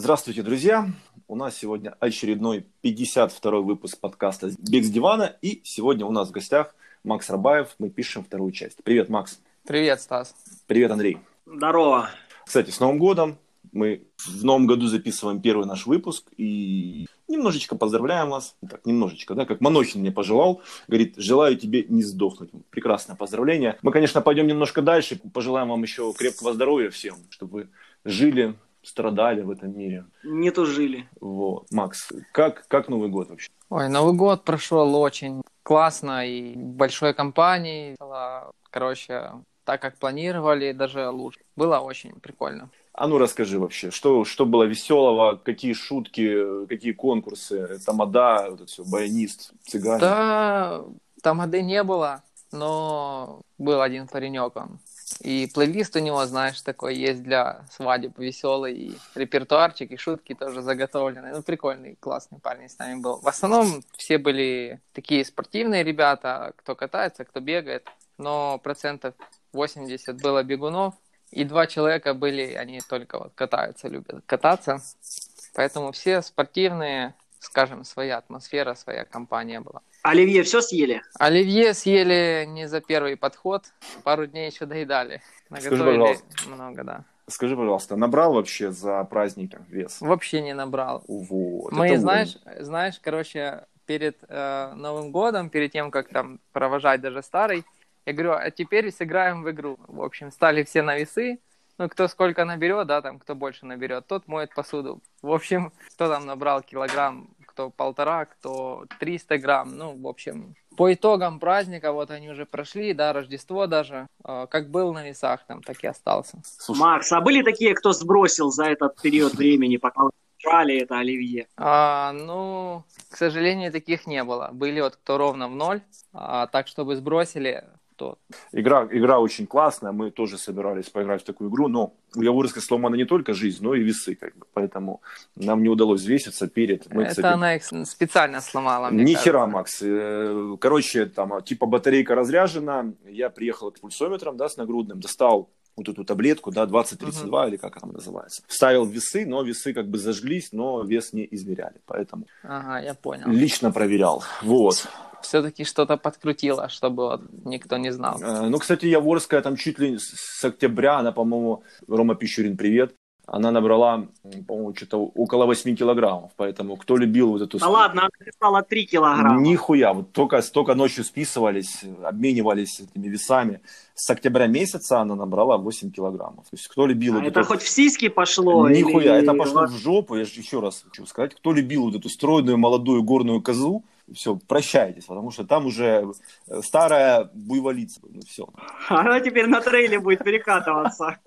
Здравствуйте, друзья! У нас сегодня очередной 52 выпуск подкаста «Бег с дивана». И сегодня у нас в гостях Макс Рабаев. Мы пишем вторую часть. Привет, Макс. Привет, Стас. Привет, Андрей. Здорово. Кстати, с Новым годом! Мы в новом году записываем первый наш выпуск и немножечко поздравляем вас. Так, немножечко, да, как Манохин мне пожелал. Говорит, желаю тебе не сдохнуть. Прекрасное поздравление. Мы, конечно, пойдем немножко дальше. Пожелаем вам еще крепкого здоровья всем, чтобы вы жили, страдали в этом мире. Не то жили. Вот. Макс, как, как Новый год вообще? Ой, Новый год прошел очень классно и большой компании. Короче, так как планировали, даже лучше. Было очень прикольно. А ну расскажи вообще, что, что было веселого, какие шутки, какие конкурсы, тамада, вот это все, баянист, цыгане? Да, тамады не было, но был один паренек, он. И плейлист у него, знаешь, такой есть для свадеб веселый, и репертуарчик, и шутки тоже заготовлены. Ну, прикольный, классный парень с нами был. В основном все были такие спортивные ребята, кто катается, кто бегает, но процентов 80 было бегунов, и два человека были, они только вот катаются, любят кататься. Поэтому все спортивные, скажем, своя атмосфера, своя компания была. Оливье все съели? Оливье съели не за первый подход, пару дней еще доедали. Наготовили Скажи, много, да. Скажи, пожалуйста, набрал вообще за праздником вес? Вообще не набрал. Вот. Мы, знаешь, знаешь, короче, перед э, Новым годом, перед тем, как там провожать даже старый, я говорю, а теперь сыграем в игру. В общем, стали все на весы. Ну, кто сколько наберет, да, там, кто больше наберет, тот моет посуду. В общем, кто там набрал килограмм, кто полтора, кто 300 грамм. Ну, в общем, по итогам праздника, вот они уже прошли, да, Рождество даже. Э, как был на весах, там, так и остался. Слушай. Макс, а были такие, кто сбросил за этот период времени, пока брали это оливье? А, ну, к сожалению, таких не было. Были вот кто ровно в ноль, а, так чтобы сбросили, то... Игра, игра очень классная, мы тоже собирались поиграть в такую игру, но у Яворска сломана не только жизнь, но и весы, как бы, поэтому нам не удалось взвеситься перед... Мы, Это кстати... она их специально сломала, мне Ни хера, Макс. Э, короче, там, типа батарейка разряжена, я приехал к пульсометром, да, с нагрудным, достал вот эту таблетку, да, 2032 uh-huh. или как она называется. Вставил весы, но весы как бы зажглись, но вес не измеряли, поэтому... Ага, я понял. Лично проверял, вот все-таки что-то подкрутила, чтобы вот никто не знал. Э, ну, кстати, Яворская там чуть ли с октября, она, по-моему, Рома Пищурин, привет, она набрала, по-моему, что-то около 8 килограммов. Поэтому кто любил вот эту... Да ладно, она написала 3 килограмма. Нихуя. Вот только, столько ночью списывались, обменивались этими весами. С октября месяца она набрала 8 килограммов. То есть кто любил... А вот это эту... хоть в сиськи пошло? Нихуя, или... это пошло в жопу. Я же еще раз хочу сказать. Кто любил вот эту стройную молодую горную козу, все, прощайтесь, потому что там уже э, старая буйволица. Ну, все. Она теперь на трейле будет перекатываться.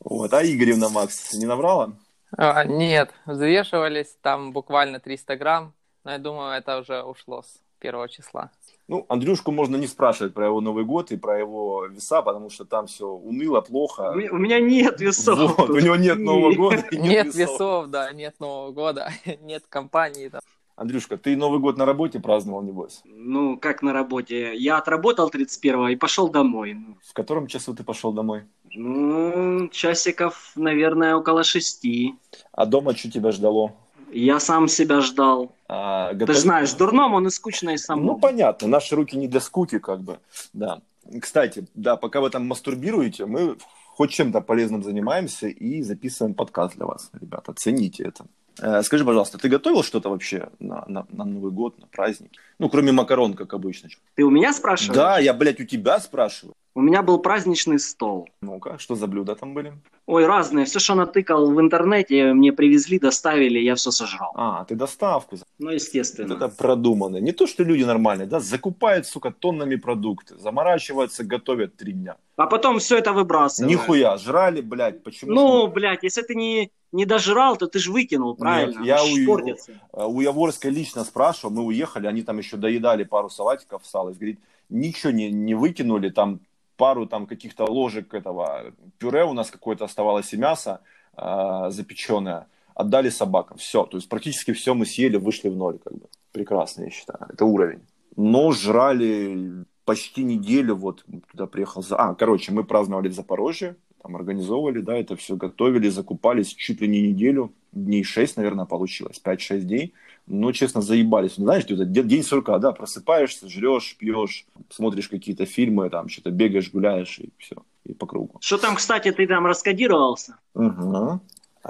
Вот. А Игоревна, Макс, не набрала? А, нет, взвешивались там буквально 300 грамм, но я думаю, это уже ушло с первого числа. Ну, Андрюшку можно не спрашивать про его Новый год и про его веса, потому что там все уныло, плохо. У меня нет весов. Вот, у него нет Нового года. Нет, нет весов. весов, да, нет Нового года, нет компании. Там. Андрюшка, ты Новый год на работе праздновал, небось? Ну, как на работе? Я отработал 31-го и пошел домой. В котором часу ты пошел домой? Ну, часиков, наверное, около шести. А дома что тебя ждало? Я сам себя ждал. А, готов... Ты же знаешь, дурном он и скучно и сам. Ну, понятно, наши руки не для скуки, как бы, да. Кстати, да, пока вы там мастурбируете, мы хоть чем-то полезным занимаемся и записываем подкаст для вас, ребята, цените это. Э, скажи, пожалуйста, ты готовил что-то вообще на, на, на Новый год, на праздники? Ну, кроме макарон, как обычно. Ты у меня спрашиваешь? Да, я, блядь, у тебя спрашиваю. У меня был праздничный стол. Ну-ка, что за блюда там были? Ой, разные. Все, что натыкал в интернете, мне привезли, доставили, я все сожрал. А, ты доставку. Ну, естественно. Вот это продуманно. Не то, что люди нормальные, да, закупают, сука, тоннами продукты, заморачиваются, готовят три дня. А потом все это выбрасывают. Нихуя, жрали, блядь, почему? Ну, блядь, если ты не, не дожрал, то ты же выкинул, правильно? Нет, я у, у Яворской лично спрашивал, мы уехали, они там еще доедали пару салатиков, сало, говорит, ничего не, не выкинули, там пару там каких-то ложек этого пюре у нас какое-то оставалось и мясо э, запеченное, отдали собакам. Все, то есть практически все мы съели, вышли в ноль, как бы. Прекрасно, я считаю. Это уровень. Но жрали почти неделю, вот туда приехал. За... А, короче, мы праздновали в Запорожье, там организовывали, да, это все готовили, закупались чуть ли не неделю. дней 6, наверное, получилось, 5-6 дней. Ну, честно, заебались. Знаешь, ты день сурка, да, просыпаешься, жрешь, пьешь, смотришь какие-то фильмы, там, что-то бегаешь, гуляешь, и все, и по кругу. Что там, кстати, ты там раскодировался? Угу.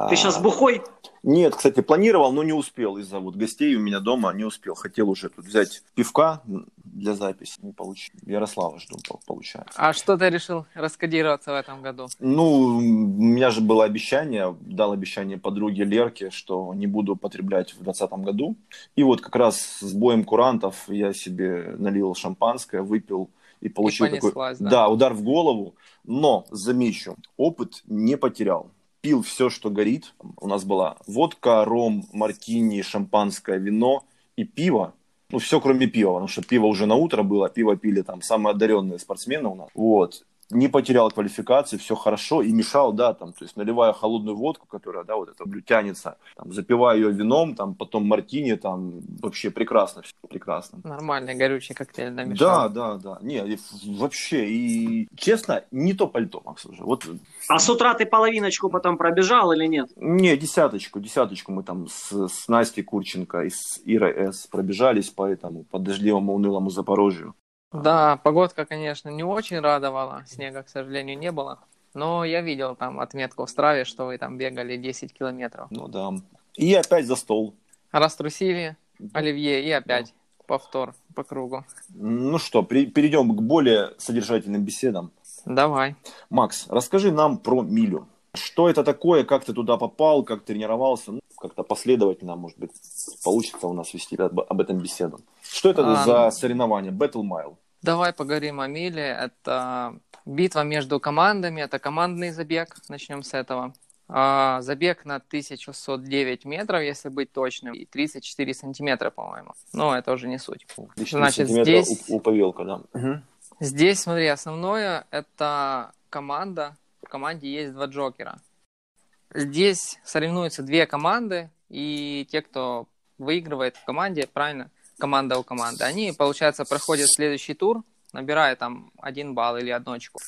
Ты сейчас бухой? Нет, кстати, планировал, но не успел из-за вот гостей у меня дома, не успел. Хотел уже тут взять пивка для записи, не получил. Ярослава жду, получается. А что ты решил раскодироваться в этом году? Ну, у меня же было обещание, дал обещание подруге Лерке, что не буду употреблять в 2020 году. И вот как раз с боем курантов я себе налил шампанское, выпил и получил и такой да? да, удар в голову. Но, замечу, опыт не потерял пил все, что горит. У нас была водка, ром, мартини, шампанское, вино и пиво. Ну, все кроме пива, потому что пиво уже на утро было, пиво пили там самые одаренные спортсмены у нас. Вот не потерял квалификации, все хорошо, и мешал, да, там, то есть наливая холодную водку, которая, да, вот это тянется, там, запивая ее вином, там, потом мартини, там, вообще прекрасно, все прекрасно. Нормальный горючий коктейль намешал. Да, да, да, не, вообще, и, честно, не то пальто, Макс, уже, вот. А с утра ты половиночку потом пробежал или нет? Не, десяточку, десяточку мы там с, с Настей Курченко и с Ирой С пробежались по этому, по дождливому унылому Запорожью. Да, погодка, конечно, не очень радовала. Снега, к сожалению, не было. Но я видел там отметку в Страве, что вы там бегали 10 километров. Ну да. И опять за стол. Раструсили Оливье и опять да. повтор по кругу. Ну что, при, перейдем к более содержательным беседам. Давай. Макс, расскажи нам про милю. Что это такое, как ты туда попал, как тренировался? Ну, как-то последовательно, может быть, получится у нас вести об, об этом беседу. Что это а, за соревнование? Battle Mile? Давай поговорим о миле. Это битва между командами, это командный забег. Начнем с этого. А, забег на 1109 метров, если быть точным, и 34 сантиметра, по-моему. Но это уже не суть. Значит, здесь... У, у Павелка, да. Угу. Здесь, смотри, основное это команда. В команде есть два джокера. Здесь соревнуются две команды, и те, кто выигрывает в команде, правильно, команда у команды, они, получается, проходят следующий тур, набирая там один балл или одну очко.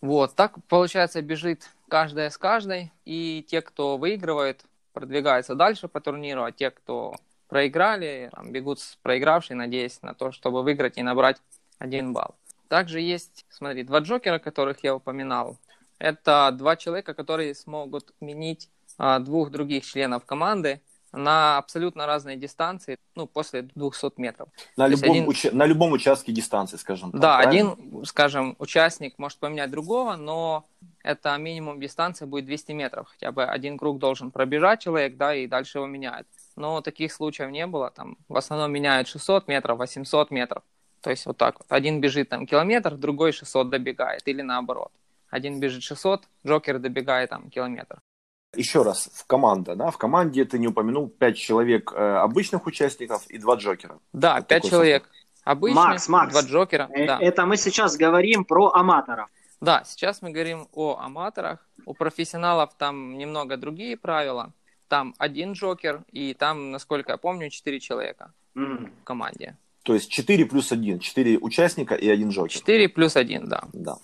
Вот, так, получается, бежит каждая с каждой, и те, кто выигрывает, продвигаются дальше по турниру, а те, кто проиграли, там, бегут с проигравшей, надеясь на то, чтобы выиграть и набрать один балл. Также есть, смотри, два джокера, которых я упоминал. Это два человека, которые смогут менить а, двух других членов команды на абсолютно разные дистанции, ну, после 200 метров. На, любом, один... уч... на любом участке дистанции, скажем так. Да, правильно? один, скажем, участник может поменять другого, но это минимум дистанция будет 200 метров. Хотя бы один круг должен пробежать человек, да, и дальше его меняет. Но таких случаев не было. Там в основном меняют 600 метров, 800 метров. То есть вот так вот. Один бежит там километр, другой 600 добегает. Или наоборот. Один бежит 600, Джокер добегает там километр. Еще раз, в команда, да, в команде ты не упомянул пять человек э, обычных участников и два Джокера. Да, вот пять человек состав. обычных, Макс, Макс, два Джокера. Э- да. Это мы сейчас говорим про аматоров. Да, сейчас мы говорим о аматорах. У профессионалов там немного другие правила. Там один Джокер и там, насколько я помню, четыре человека mm. в команде. То есть 4 плюс 1, 4 участника и один Джокер. 4 плюс 1, да. да.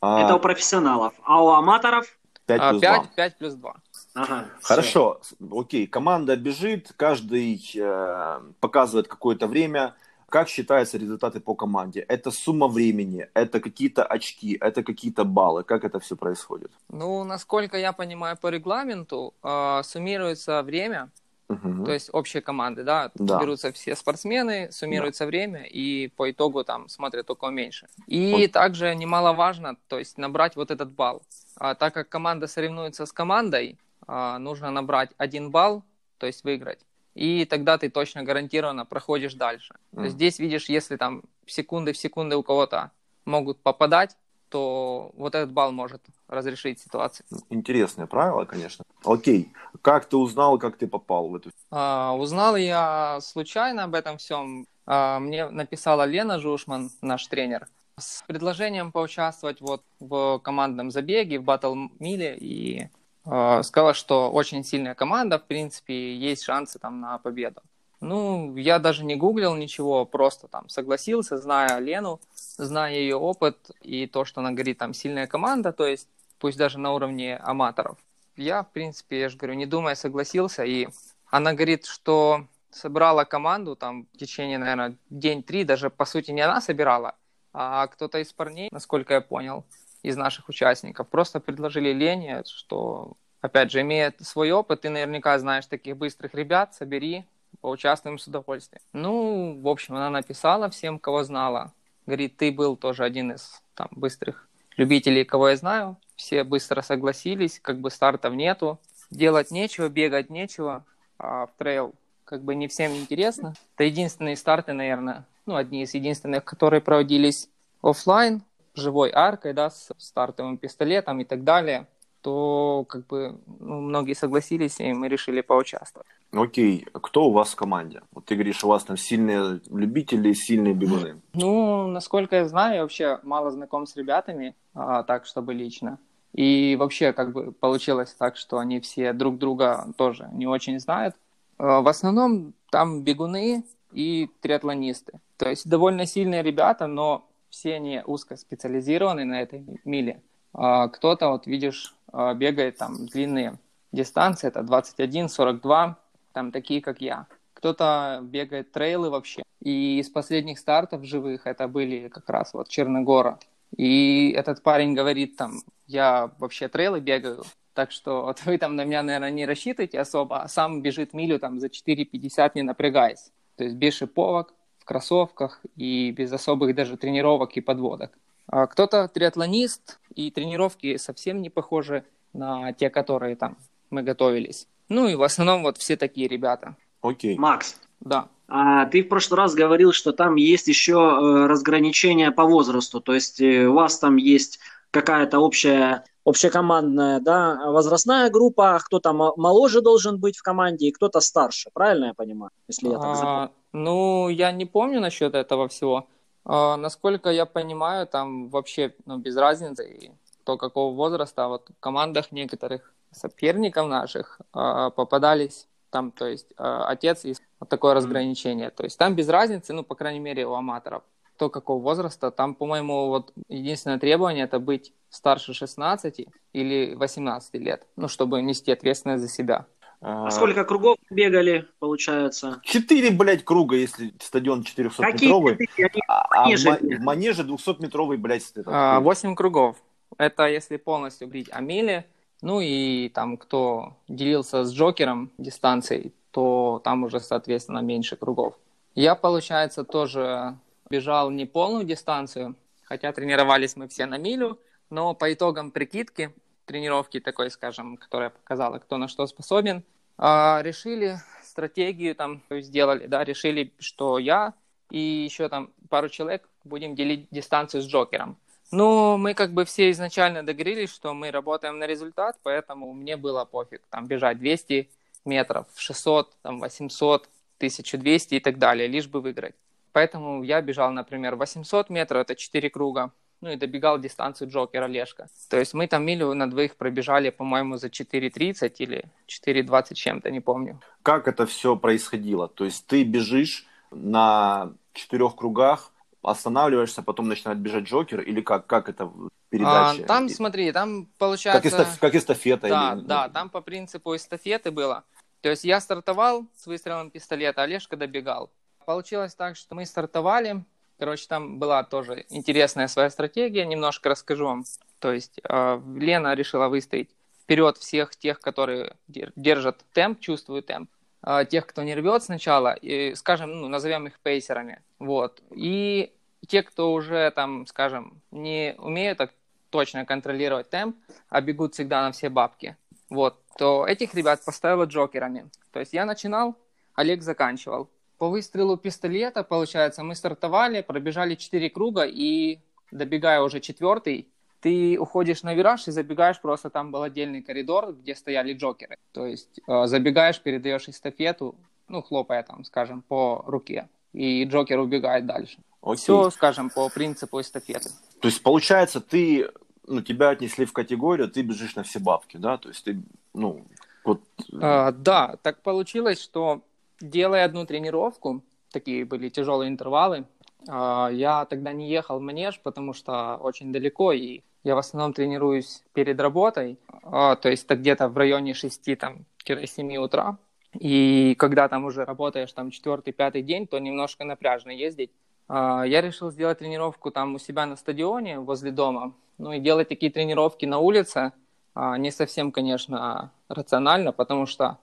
А... Это у профессионалов. А у аматоров? 5 плюс 5, 2. 5 плюс 2. Ага, Хорошо, все. окей, команда бежит, каждый э, показывает какое-то время. Как считаются результаты по команде? Это сумма времени, это какие-то очки, это какие-то баллы. Как это все происходит? Ну, насколько я понимаю по регламенту, э, суммируется время, Угу. То есть общие команды, да, да. берутся все спортсмены, суммируется да. время, и по итогу там смотрят кого меньше. И Он... также немаловажно, то есть набрать вот этот балл. А, так как команда соревнуется с командой, а, нужно набрать один балл, то есть выиграть. И тогда ты точно гарантированно проходишь дальше. Mm. Здесь видишь, если там секунды в секунды у кого-то могут попадать, то вот этот балл может разрешить ситуацию. Интересное правило, конечно. Окей, как ты узнал, как ты попал в эту? А, узнал я случайно об этом всем. А, мне написала Лена Жушман, наш тренер, с предложением поучаствовать вот в командном забеге, в батл миле, и а, сказала, что очень сильная команда, в принципе, есть шансы там на победу. Ну, я даже не гуглил ничего, просто там согласился, зная Лену, зная ее опыт и то, что она говорит, там сильная команда, то есть пусть даже на уровне аматоров. я, в принципе, я же говорю, не думая, согласился. И она говорит, что собрала команду там в течение, наверное, день-три, даже, по сути, не она собирала, а кто-то из парней, насколько я понял, из наших участников, просто предложили Лене, что, опять же, имея свой опыт, ты наверняка знаешь таких быстрых ребят, собери, поучаствуем с удовольствием. Ну, в общем, она написала всем, кого знала. Говорит, ты был тоже один из там быстрых любителей, кого я знаю. Все быстро согласились, как бы стартов нету. Делать нечего, бегать нечего, а в трейл как бы не всем интересно. Это единственные старты, наверное, ну, одни из единственных, которые проводились офлайн, живой аркой, да, с стартовым пистолетом и так далее, то как бы ну, многие согласились, и мы решили поучаствовать. Окей, кто у вас в команде? Вот ты говоришь, у вас там сильные любители, сильные бегуны. Ну, насколько я знаю, я вообще мало знаком с ребятами, а, так, чтобы лично. И вообще, как бы получилось так, что они все друг друга тоже не очень знают. А, в основном там бегуны и триатлонисты. То есть довольно сильные ребята, но все они узко специализированы на этой миле. А кто-то, вот видишь, а, бегает там длинные дистанции, это 21, 42, там такие, как я. Кто-то бегает трейлы вообще. И из последних стартов живых это были как раз вот Черногора. И этот парень говорит там, я вообще трейлы бегаю, так что вот вы там на меня, наверное, не рассчитываете особо, а сам бежит милю там за 4,50 не напрягаясь. То есть без шиповок, в кроссовках и без особых даже тренировок и подводок. А кто-то триатлонист, и тренировки совсем не похожи на те, которые там мы готовились. Ну и в основном вот все такие ребята. Окей. Макс, Да. а ты в прошлый раз говорил, что там есть еще э, разграничение по возрасту, то есть э, у вас там есть какая-то общая общекомандная, да, возрастная группа, кто-то мо- моложе должен быть в команде и кто-то старше, правильно я понимаю, если я так запомнил? А, ну, я не помню насчет этого всего. А, насколько я понимаю, там вообще ну, без разницы, и кто какого возраста. А вот в командах некоторых соперников наших а, попадались там, то есть а, отец и вот такое разграничение. То есть там без разницы, ну, по крайней мере, у аматоров, кто какого возраста. Там, по-моему, вот единственное требование это быть старше 16 или 18 лет, ну, чтобы нести ответственность за себя. А сколько кругов бегали, получается? Четыре, блядь, круга, если стадион 400-метровый. Какие четыре? Они А, а в, манеже ма- бегали. в манеже 200-метровый, блядь, А, круг. 8 кругов. Это если полностью брить Амели. Ну и там, кто делился с Джокером дистанцией, то там уже, соответственно, меньше кругов. Я, получается, тоже бежал не полную дистанцию, хотя тренировались мы все на милю, но по итогам прикидки, тренировки такой, скажем, которая показала, кто на что способен, а, решили стратегию там сделали, да, решили, что я и еще там пару человек будем делить дистанцию с Джокером. Ну, мы как бы все изначально договорились, что мы работаем на результат, поэтому мне было пофиг, там, бежать 200 метров, 600, там, 800, 1200 и так далее, лишь бы выиграть. Поэтому я бежал, например, 800 метров, это 4 круга, ну и добегал дистанцию Джокера Лешка. То есть мы там милю на двоих пробежали, по-моему, за 4.30 или 4.20 чем-то, не помню. Как это все происходило? То есть ты бежишь на четырех кругах, останавливаешься, потом начинает бежать Джокер, или как, как это в А, там, смотри, там как, получается... эстаф- как эстафета? Да, или, ну, да, там по принципу эстафеты было. То есть я стартовал с выстрелом пистолета, Олежка добегал. Получилось так, что мы стартовали. Короче, там была тоже интересная своя стратегия, немножко расскажу вам. То есть э, Лена решила выставить вперед всех тех, которые дер- держат темп, чувствуют темп, э, тех, кто не рвет сначала, и, скажем, ну, назовем их пейсерами. Вот. И те, кто уже там, скажем, не умеют так точно контролировать темп, а бегут всегда на все бабки, вот, то этих ребят поставила джокерами. То есть я начинал, Олег заканчивал. По выстрелу пистолета, получается, мы стартовали, пробежали 4 круга, и добегая уже четвертый, ты уходишь на вираж и забегаешь, просто там был отдельный коридор, где стояли джокеры. То есть э, забегаешь, передаешь эстафету, ну, хлопая там, скажем, по руке, и джокер убегает дальше. окей. Все, скажем, по принципу эстафеты. То есть, получается, ты, ну, тебя отнесли в категорию, ты бежишь на все бабки, да? То есть ты, ну, вот... А, да, так получилось, что делая одну тренировку, такие были тяжелые интервалы, а, я тогда не ехал в манеж, потому что очень далеко, и я в основном тренируюсь перед работой, а, то есть это где-то в районе 6-7 утра. И когда там уже работаешь там четвертый, пятый день, то немножко напряжно ездить. А, я решил сделать тренировку там у себя на стадионе возле дома. Ну и делать такие тренировки на улице не совсем, конечно, рационально, потому что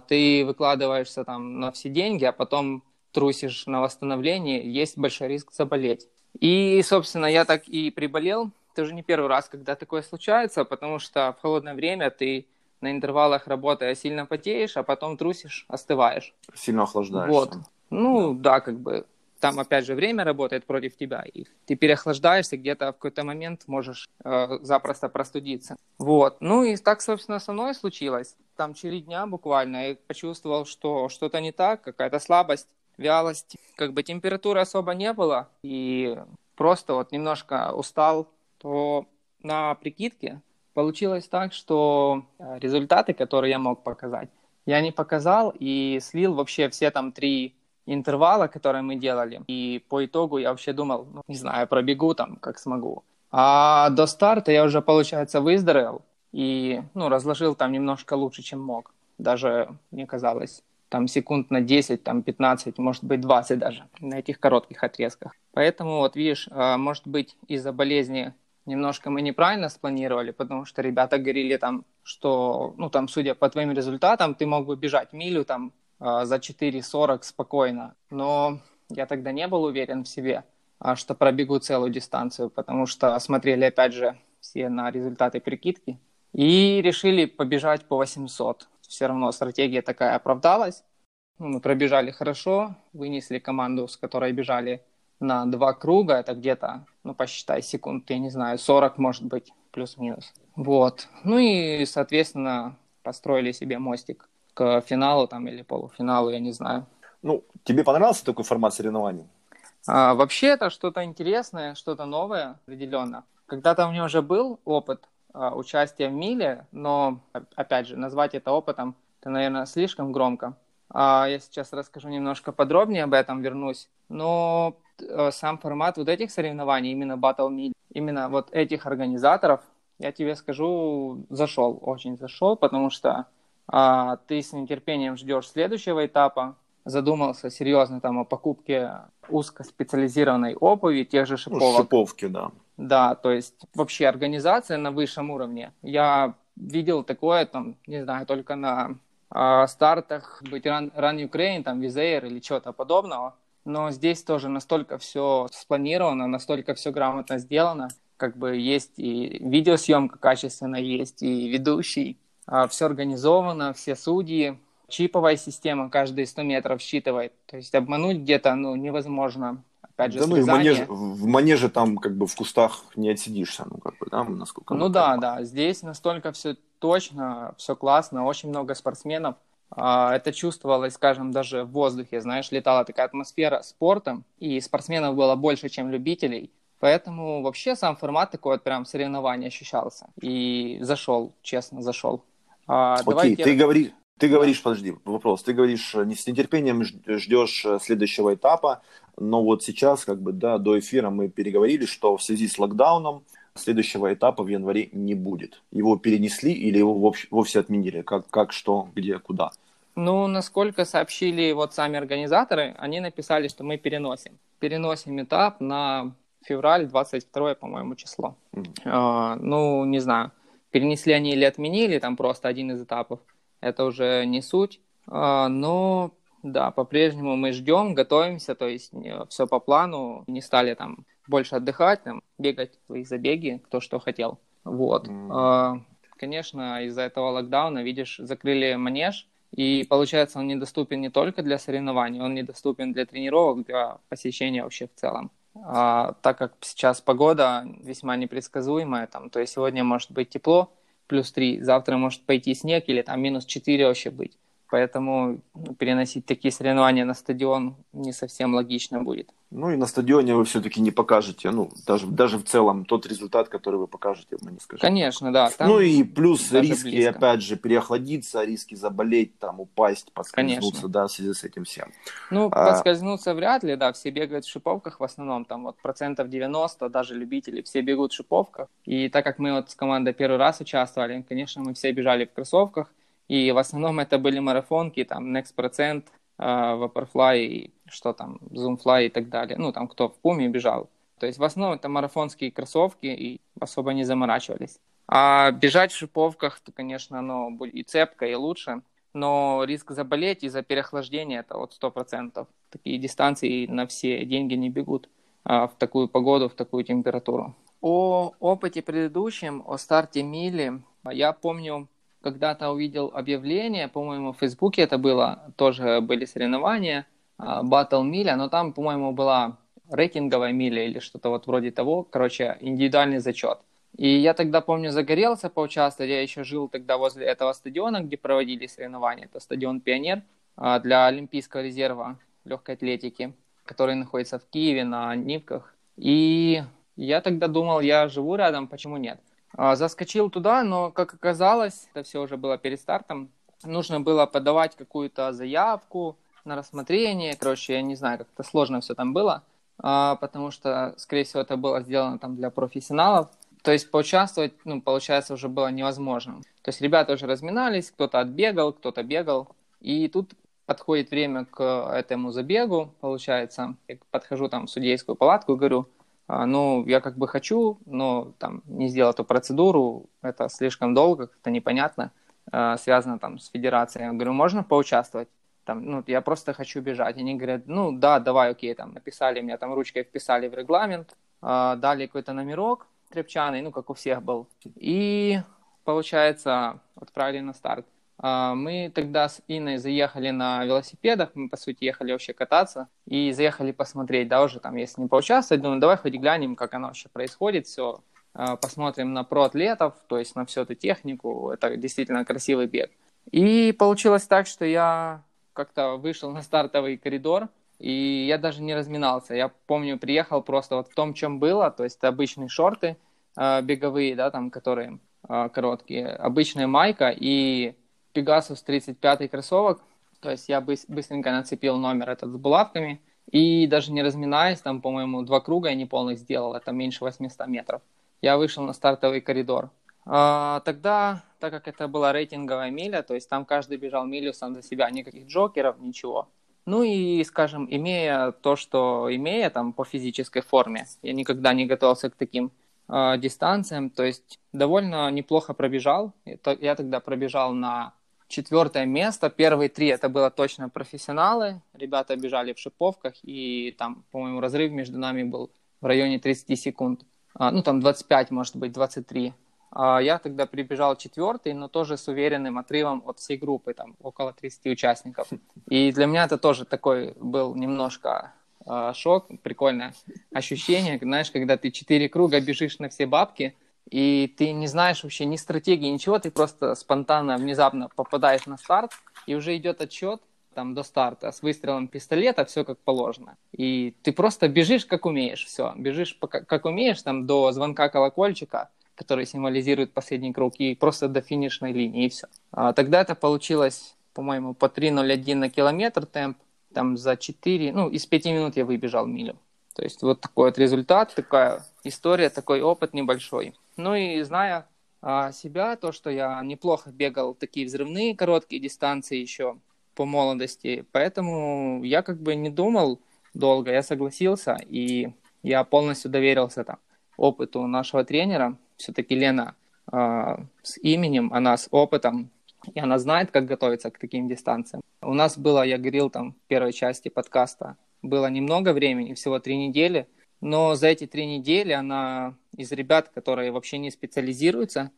ты выкладываешься там на все деньги, а потом трусишь на восстановление, есть большой риск заболеть. И, собственно, я так и приболел. Это уже не первый раз, когда такое случается, потому что в холодное время ты на интервалах работая сильно потеешь, а потом трусишь, остываешь. Сильно охлаждаешься. Вот. Ну, да, как бы там опять же время работает против тебя, и ты переохлаждаешься, где-то в какой-то момент можешь э, запросто простудиться. Вот. Ну и так, собственно, со мной случилось. Там через дня буквально я почувствовал, что что-то не так, какая-то слабость вялость. Как бы температуры особо не было, и просто вот немножко устал, то на прикидке получилось так, что э, результаты, которые я мог показать, я не показал и слил вообще все там три интервала, которые мы делали. И по итогу я вообще думал, ну, не знаю, пробегу там, как смогу. А до старта я уже, получается, выздоровел и, ну, разложил там немножко лучше, чем мог. Даже, мне казалось, там секунд на 10, там 15, может быть 20 даже на этих коротких отрезках. Поэтому вот видишь, а, может быть из-за болезни немножко мы неправильно спланировали, потому что ребята говорили там, что, ну там, судя по твоим результатам, ты мог бы бежать милю там а, за 4.40 спокойно. Но я тогда не был уверен в себе, а, что пробегу целую дистанцию, потому что смотрели опять же все на результаты прикидки и решили побежать по 800 все равно стратегия такая оправдалась. Ну, мы пробежали хорошо, вынесли команду, с которой бежали на два круга, это где-то, ну, посчитай, секунд, я не знаю, 40, может быть, плюс-минус. Вот. Ну и, соответственно, построили себе мостик к финалу там или полуфиналу, я не знаю. Ну, тебе понравился такой формат соревнований? А, вообще это что-то интересное, что-то новое определенно. Когда-то у меня уже был опыт а, участия в миле, но, опять же, назвать это опытом, это, наверное, слишком громко. А, я сейчас расскажу немножко подробнее об этом, вернусь. Но э, сам формат вот этих соревнований, именно Battle Mil, именно вот этих организаторов, я тебе скажу, зашел, очень зашел, потому что а, ты с нетерпением ждешь следующего этапа, задумался серьезно там о покупке узкоспециализированной обуви, тех же шиповок. Ну, шиповки, да. Да, то есть вообще организация на высшем уровне. Я видел такое, там, не знаю, только на э, стартах, быть Run, Run Ukraine, там, Визейр или чего-то подобного. Но здесь тоже настолько все спланировано, настолько все грамотно сделано. Как бы есть и видеосъемка качественно, есть и ведущий. Э, все организовано, все судьи. Чиповая система каждые 100 метров считывает. То есть обмануть где-то ну, невозможно опять же, да, ну, в манеже, в манеже там как бы в кустах не отсидишься, ну, как бы, да, насколько... Ну, да, да, здесь настолько все точно, все классно, очень много спортсменов. А, это чувствовалось, скажем, даже в воздухе, знаешь, летала такая атмосфера спорта, и спортсменов было больше, чем любителей. Поэтому вообще сам формат такой вот прям соревнования ощущался. И зашел, честно, зашел. А, Окей, давайте... ты говори, ты говоришь, подожди, вопрос. Ты говоришь, не с нетерпением ждешь э, следующего этапа, но вот сейчас, как бы, да, до эфира мы переговорили, что в связи с локдауном следующего этапа в январе не будет. Его перенесли или его вовсе, отменили? Как, как, что, где, куда? Ну, насколько сообщили вот сами организаторы, они написали, что мы переносим. Переносим этап на февраль 22, по-моему, число. Mm. А, ну, не знаю, перенесли они или отменили, там просто один из этапов. Это уже не суть. А, но да, по-прежнему мы ждем, готовимся, то есть все по плану, не стали там больше отдыхать, там, бегать свои забеги, кто что хотел. Вот. Mm. Конечно, из-за этого локдауна, видишь, закрыли манеж, и получается, он недоступен не только для соревнований, он недоступен для тренировок, для посещения вообще в целом. А, так как сейчас погода весьма непредсказуемая, там, то есть сегодня может быть тепло, плюс 3, завтра может пойти снег или там минус 4 вообще быть. Поэтому переносить такие соревнования на стадион не совсем логично будет. Ну и на стадионе вы все-таки не покажете, ну, даже, даже в целом тот результат, который вы покажете, мы не скажем. Конечно, да. ну и плюс риски, близко. опять же, переохладиться, риски заболеть, там, упасть, поскользнуться, Конечно. да, в связи с этим всем. Ну, а... поскользнуться вряд ли, да, все бегают в шиповках в основном, там вот процентов 90, даже любители, все бегут в шиповках. И так как мы вот с командой первый раз участвовали, конечно, мы все бежали в кроссовках, и в основном это были марафонки, там, Next Percent, uh, Vaporfly, что там, Zoomfly и так далее. Ну, там, кто в Пуме бежал. То есть в основном это марафонские кроссовки, и особо не заморачивались. А бежать в шиповках, то, конечно, оно будет и цепко, и лучше. Но риск заболеть из-за переохлаждения это вот 100%. Такие дистанции на все деньги не бегут а, в такую погоду, в такую температуру. О опыте предыдущем, о старте мили, я помню, когда-то увидел объявление, по-моему, в Фейсбуке это было, тоже были соревнования, Battle миля, но там, по-моему, была рейтинговая миля или что-то вот вроде того, короче, индивидуальный зачет. И я тогда, помню, загорелся поучаствовать, я еще жил тогда возле этого стадиона, где проводили соревнования, это стадион «Пионер» а, для Олимпийского резерва легкой атлетики, который находится в Киеве на Нивках. И я тогда думал, я живу рядом, почему нет? А, заскочил туда, но, как оказалось, это все уже было перед стартом, нужно было подавать какую-то заявку на рассмотрение, короче, я не знаю, как-то сложно все там было, а, потому что, скорее всего, это было сделано там для профессионалов, то есть поучаствовать, ну, получается, уже было невозможно. То есть ребята уже разминались, кто-то отбегал, кто-то бегал, и тут подходит время к этому забегу, получается, я подхожу там в судейскую палатку и говорю, ну, я как бы хочу, но там не сделал эту процедуру, это слишком долго, как-то непонятно, а, связано там с федерацией. Я говорю, можно поучаствовать? Там, ну, я просто хочу бежать. Они говорят, ну, да, давай, окей, там, написали, меня там ручкой вписали в регламент, а, дали какой-то номерок трепчаный, ну, как у всех был. И, получается, отправили на старт. А, мы тогда с Инной заехали на велосипедах, мы, по сути, ехали вообще кататься и заехали посмотреть, да, уже там, если не поучаствовать, думаю, давай хоть глянем, как оно вообще происходит, все, а, посмотрим на проатлетов, то есть на всю эту технику, это действительно красивый бег. И получилось так, что я как-то вышел на стартовый коридор, и я даже не разминался. Я помню, приехал просто вот в том, чем было, то есть обычные шорты э, беговые, да, там, которые короткие, обычная майка и Pegasus 35 кроссовок. То есть я быстренько нацепил номер этот с булавками. И даже не разминаясь, там, по-моему, два круга я неполных сделал, это меньше 800 метров. Я вышел на стартовый коридор. А, тогда, так как это была рейтинговая миля, то есть там каждый бежал милю сам за себя, никаких джокеров, ничего. Ну и, скажем, имея то, что имея там по физической форме, я никогда не готовился к таким э, дистанциям, то есть довольно неплохо пробежал. Я тогда пробежал на четвертое место. Первые три это было точно профессионалы. Ребята бежали в шиповках, и там, по-моему, разрыв между нами был в районе 30 секунд. А, ну, там 25, может быть, 23. А я тогда прибежал четвертый, но тоже с уверенным отрывом от всей группы, там около 30 участников. И для меня это тоже такой был немножко э, шок, прикольное ощущение, знаешь, когда ты четыре круга бежишь на все бабки, и ты не знаешь вообще ни стратегии, ничего, ты просто спонтанно, внезапно попадаешь на старт, и уже идет отчет там до старта с выстрелом пистолета, все как положено. И ты просто бежишь как умеешь, все, бежишь как умеешь там до звонка колокольчика, который символизирует последний круг, и просто до финишной линии, и все. А, тогда это получилось, по-моему, по 3.01 на километр темп, там за 4, ну, из 5 минут я выбежал милю. То есть вот такой вот результат, такая история, такой опыт небольшой. Ну и зная а, себя, то, что я неплохо бегал такие взрывные короткие дистанции еще по молодости, поэтому я как бы не думал долго, я согласился, и я полностью доверился там опыту нашего тренера. Все-таки Лена э, с именем, она с опытом, и она знает, как готовиться к таким дистанциям. У нас было, я говорил там в первой части подкаста, было немного времени, всего три недели, но за эти три недели она из ребят, которые вообще не специализируются,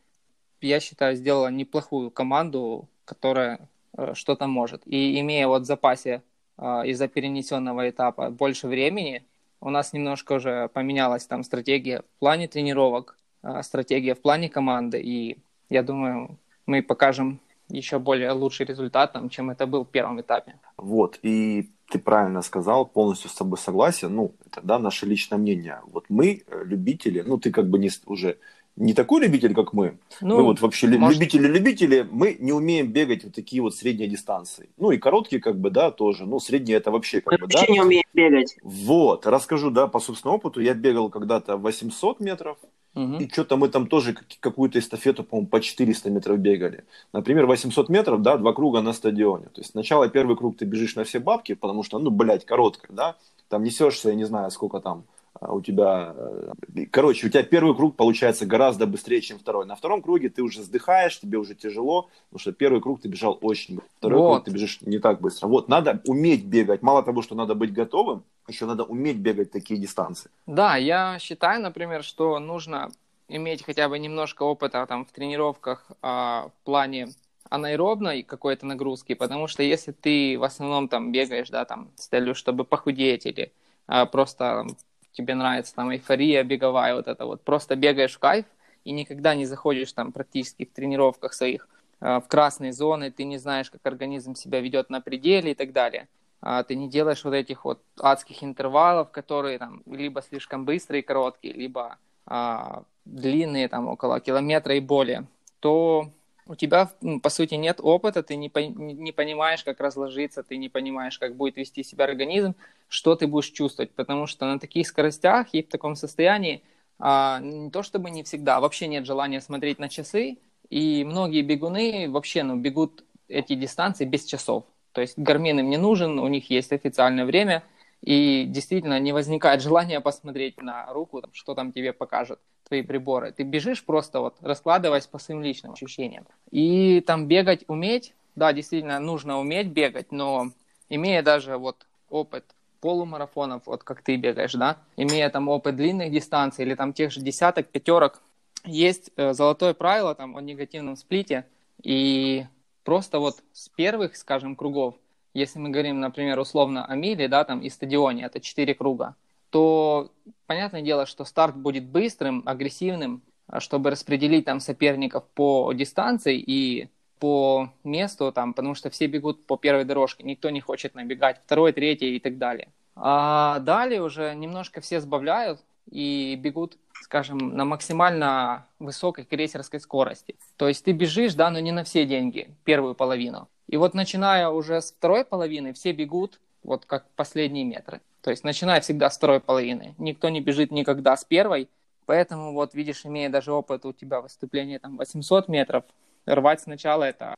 я считаю, сделала неплохую команду, которая э, что-то может. И имея вот в запасе э, из-за перенесенного этапа больше времени, у нас немножко уже поменялась там стратегия в плане тренировок, э, стратегия в плане команды, и я думаю, мы покажем еще более лучший результат, чем это был в первом этапе. Вот, и ты правильно сказал, полностью с тобой согласен. Ну, это, да, наше личное мнение. Вот мы, э, любители, ну, ты как бы не, уже не такой любитель, как мы. Ну, мы вот вообще может... любители-любители, мы не умеем бегать вот такие вот средние дистанции. Ну и короткие как бы, да, тоже. Ну, средние это вообще как мы бы, да. не умеем бегать. Вот, расскажу, да, по собственному опыту. Я бегал когда-то 800 метров, угу. и что-то мы там тоже какую-то эстафету, по-моему, по 400 метров бегали. Например, 800 метров, да, два круга на стадионе. То есть сначала первый круг ты бежишь на все бабки, потому что, ну, блядь, короткая, да, там несешься, я не знаю, сколько там, у тебя, э, короче, у тебя первый круг получается гораздо быстрее, чем второй. На втором круге ты уже вздыхаешь, тебе уже тяжело, потому что первый круг ты бежал очень быстро, второй вот. круг ты бежишь не так быстро. Вот, надо уметь бегать. Мало того, что надо быть готовым, еще надо уметь бегать такие дистанции. Да, я считаю, например, что нужно иметь хотя бы немножко опыта там в тренировках а, в плане анаэробной какой-то нагрузки, потому что если ты в основном там бегаешь, да, там с целью, чтобы похудеть или а, просто тебе нравится там эйфория беговая, вот это вот, просто бегаешь в кайф и никогда не заходишь там практически в тренировках своих э, в красные зоны, ты не знаешь, как организм себя ведет на пределе и так далее. А ты не делаешь вот этих вот адских интервалов, которые там либо слишком быстрые и короткие, либо а, длинные, там около километра и более, то у тебя, по сути, нет опыта, ты не, не понимаешь, как разложиться, ты не понимаешь, как будет вести себя организм, что ты будешь чувствовать, потому что на таких скоростях и в таком состоянии а, не то чтобы не всегда, вообще нет желания смотреть на часы, и многие бегуны вообще ну, бегут эти дистанции без часов. То есть гармин им не нужен, у них есть официальное время – и действительно не возникает желания посмотреть на руку, там, что там тебе покажут твои приборы. Ты бежишь просто вот раскладываясь по своим личным ощущениям. И там бегать уметь, да, действительно нужно уметь бегать, но имея даже вот опыт полумарафонов, вот как ты бегаешь, да, имея там опыт длинных дистанций или там тех же десяток, пятерок, есть э, золотое правило там о негативном сплите, и просто вот с первых, скажем, кругов если мы говорим, например, условно о миле, да, там и стадионе, это 4 круга, то понятное дело, что старт будет быстрым, агрессивным, а чтобы распределить там соперников по дистанции и по месту, там, потому что все бегут по первой дорожке, никто не хочет набегать второй, третий и так далее. А далее уже немножко все сбавляют и бегут, скажем, на максимально высокой крейсерской скорости. То есть ты бежишь, да, но не на все деньги, первую половину. И вот начиная уже с второй половины, все бегут вот как последние метры. То есть начиная всегда с второй половины. Никто не бежит никогда с первой. Поэтому вот видишь, имея даже опыт у тебя выступления там 800 метров, рвать сначала это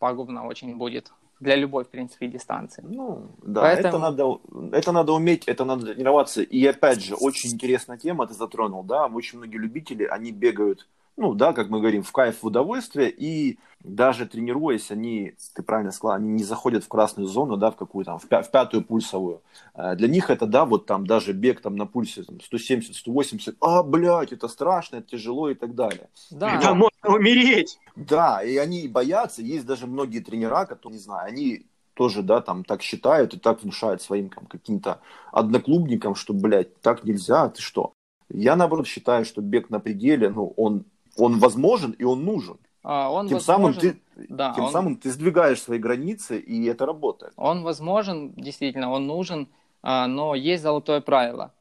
пагубно очень будет для любой, в принципе, дистанции. Ну, да, Поэтому... это, надо, это надо уметь, это надо тренироваться. И опять же, очень интересная тема ты затронул, да, очень многие любители, они бегают ну да, как мы говорим, в кайф, в удовольствие, и даже тренируясь, они, ты правильно сказал, они не заходят в красную зону, да, в какую там, в, пятую пульсовую. Э, для них это, да, вот там даже бег там на пульсе там, 170-180, а, блядь, это страшно, это тяжело и так далее. Да, да можно умереть. Да, и они боятся, есть даже многие тренера, которые, не знаю, они тоже, да, там так считают и так внушают своим там, каким-то одноклубникам, что, блядь, так нельзя, ты что? Я, наоборот, считаю, что бег на пределе, ну, он он возможен и он нужен. А, он тем возможен, самым ты, да, тем он, самым ты сдвигаешь свои границы, и это работает. Он возможен, действительно, он нужен, а, но есть золотое правило.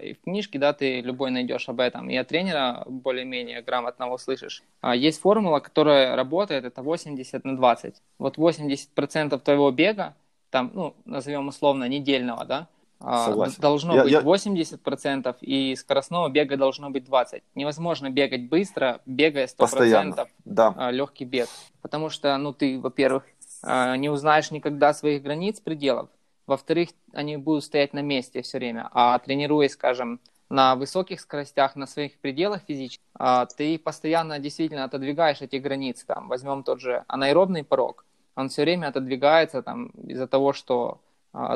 И в книжке, да, ты любой найдешь об этом, и от тренера более-менее грамотного услышишь. А, есть формула, которая работает, это 80 на 20. Вот 80% твоего бега, там, ну, назовем условно, недельного, да, Согласен. Должно я, быть я... 80%, и скоростного бега должно быть 20%. Невозможно бегать быстро, бегая 100%. Постоянно. Да. А, Легкий бег. Потому что, ну, ты, во-первых, а, не узнаешь никогда своих границ, пределов. Во-вторых, они будут стоять на месте все время. А тренируясь, скажем, на высоких скоростях, на своих пределах физических, ты постоянно действительно отодвигаешь эти границы. Там, возьмем тот же анаэробный порог. Он все время отодвигается там, из-за того, что а,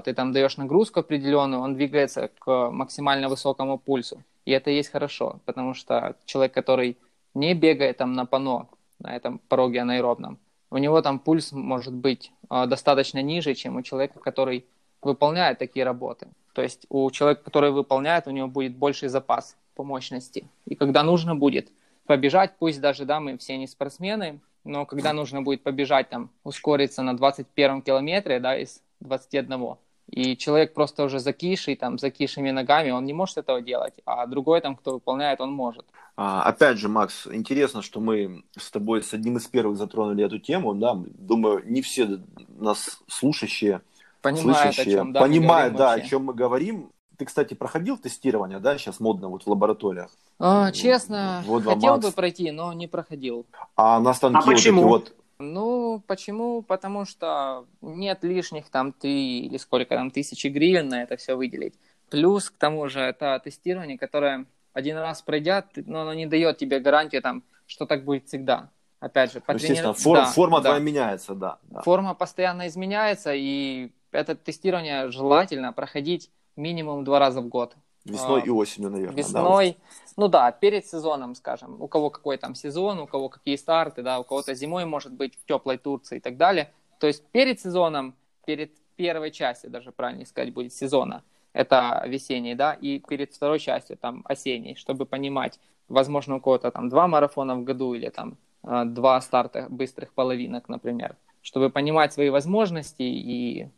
ты там даешь нагрузку определенную, он двигается к максимально высокому пульсу. И это есть хорошо, потому что человек, который не бегает там на пано, на этом пороге анаэробном, у него там пульс может быть а, достаточно ниже, чем у человека, который выполняет такие работы. То есть у человека, который выполняет, у него будет больший запас по мощности. И когда нужно будет побежать, пусть даже да, мы все не спортсмены, но когда нужно будет побежать там, ускориться на 21 километре, да, из 21, и человек просто уже закиший, там, закишими ногами, он не может этого делать, а другой там, кто выполняет, он может. А, опять же, Макс, интересно, что мы с тобой с одним из первых затронули эту тему, да, думаю, не все нас слушающие, понимают, слышащие, о чем, да, понимают, да, вообще. о чем мы говорим. Ты, кстати, проходил тестирование, да, сейчас модно вот в лабораториях? А, честно, Вот вам, хотел Макс. бы пройти, но не проходил. А на станке А вот почему? эти вот Ну, почему? Потому что нет лишних там три или сколько там тысячи гривен на это все выделить. Плюс, к тому же, это тестирование, которое один раз пройдя, но оно не дает тебе гарантию, там, что так будет всегда. Опять же, по Ну, естественно, фор- да, форма да. твоя меняется, да. да. Форма постоянно изменяется, и это тестирование желательно проходить минимум два раза в год. Весной А, и осенью, наверное. да, Весной, ну да, перед сезоном, скажем, у кого какой там сезон, у кого какие старты, да, у кого-то зимой может быть в теплой Турции и так далее. То есть перед сезоном, перед первой частью, даже правильно сказать, будет сезона, это весенний, да, и перед второй частью, там, осенний, чтобы понимать, возможно, у кого-то там два марафона в году или там э, два старта быстрых половинок, например, чтобы понимать свои возможности и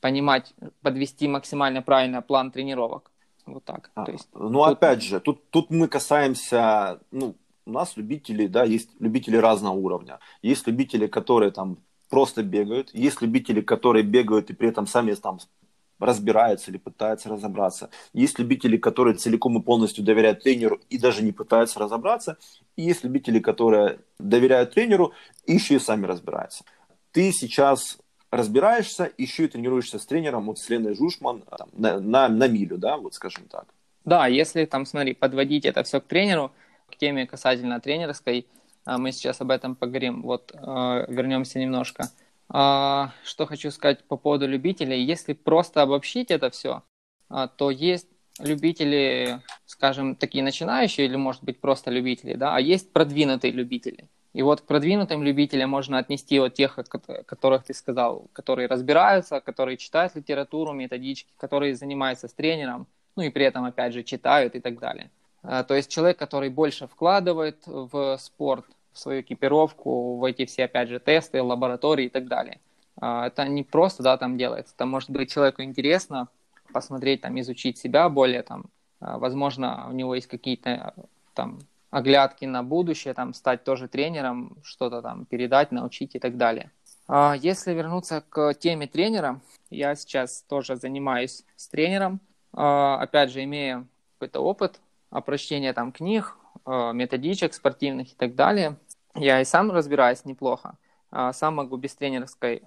понимать, подвести максимально правильно план тренировок. Вот так. А, То есть Ну, тут- опять же, тут, тут мы касаемся, ну, у нас любители, да, есть любители разного уровня. Есть любители, которые там просто бегают, есть любители, которые бегают и при этом сами там разбираются или пытаются разобраться. Есть любители, которые целиком и полностью доверяют тренеру и даже не пытаются разобраться. И есть любители, которые доверяют тренеру и еще и сами разбираются. Ты сейчас разбираешься, еще и тренируешься с тренером, вот с Леной Жушман, там, на, на, на милю, да, вот скажем так. Да, если там, смотри, подводить это все к тренеру, к теме касательно тренерской, а, мы сейчас об этом поговорим. Вот э, вернемся немножко. А, Что хочу сказать по поводу любителей. Если просто обобщить это все, то есть любители, скажем, такие начинающие или, может быть, просто любители, да, а есть продвинутые любители. И вот к продвинутым любителям можно отнести вот тех, о ко- которых ты сказал, которые разбираются, которые читают литературу, методички, которые занимаются с тренером, ну и при этом, опять же, читают и так далее. А, То есть человек, который больше вкладывает в спорт, в свою экипировку, в эти все, опять же, тесты, лаборатории и так далее. А, Это не просто, да, там делается. Это может быть человеку интересно посмотреть, там, изучить себя более, там, а, возможно, у него есть какие-то там оглядки на будущее, там, стать тоже тренером, что-то там передать, научить и так далее. А Если вернуться к теме тренера, я сейчас тоже занимаюсь с тренером, а, опять же, имея какой-то опыт о прочтении там книг, а, методичек спортивных и так далее. Я и сам разбираюсь неплохо. Сам могу без тренерской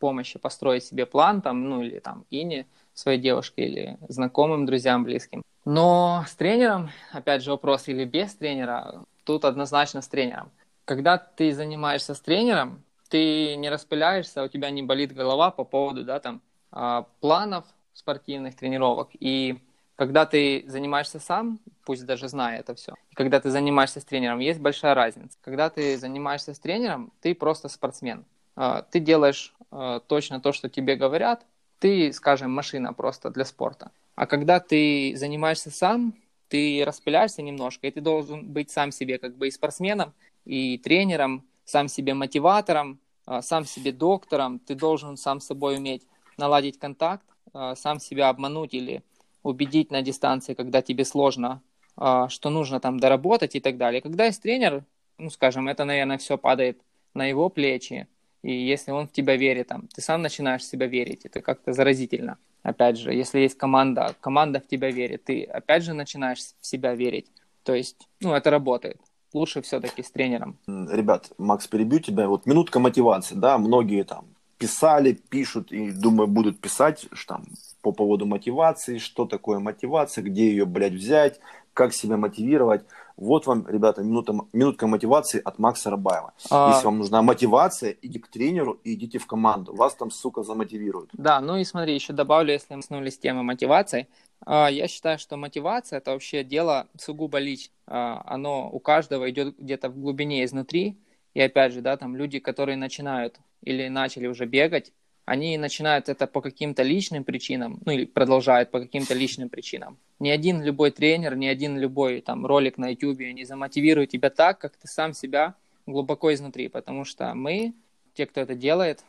помощи построить себе план, там, ну или там Ине, своей девушке, или знакомым, друзьям, близким. Но с тренером, опять же, вопрос или без тренера, тут однозначно с тренером. Когда ты занимаешься с тренером, ты не распыляешься, у тебя не болит голова по поводу, да, там, а, планов спортивных тренировок. И когда ты занимаешься сам, пусть даже зная это все, и когда ты занимаешься с тренером, есть большая разница. Когда ты занимаешься с тренером, ты просто спортсмен. А, Ты делаешь а, точно то, что тебе говорят, ты, скажем, машина просто для спорта. А когда ты занимаешься сам, ты распыляешься немножко, и ты должен быть сам себе как бы и спортсменом, и тренером, сам себе мотиватором, а, сам себе доктором. Ты должен сам с собой уметь наладить контакт, а, сам себя обмануть или убедить на дистанции, когда тебе сложно, а, что нужно там доработать и так далее. Когда есть тренер, ну, скажем, это, наверное, все падает на его плечи, и если он в тебя верит, там, ты сам начинаешь в себя верить, это как-то заразительно. Опять же, если есть команда, команда в тебя верит, ты опять же начинаешь в себя верить. То есть, ну, это работает. Лучше все-таки с тренером. Ребят, Макс, перебью тебя. Вот минутка мотивации, да, многие там писали, пишут и, думаю, будут писать что там по поводу мотивации, что такое мотивация, где ее, блядь, взять, как себя мотивировать. Вот вам, ребята, минута, минутка мотивации от Макса Рабаева. А, Если вам нужна мотивация, иди к тренеру и идите в команду. Вас там, сука, замотивируют. Да, ну и смотри, еще добавлю, если мы коснулись темы мотивации. а, Я считаю, что мотивация это вообще дело сугубо личное. А, Оно у каждого идет где-то в глубине изнутри. И опять же, да, там люди, которые начинают или начали уже бегать, они начинают это по каким-то личным причинам, ну или продолжают по каким-то личным причинам. Ни один любой тренер, ни один любой там ролик на YouTube не замотивирует тебя так, как ты сам себя глубоко изнутри, потому что мы, те, кто это делает,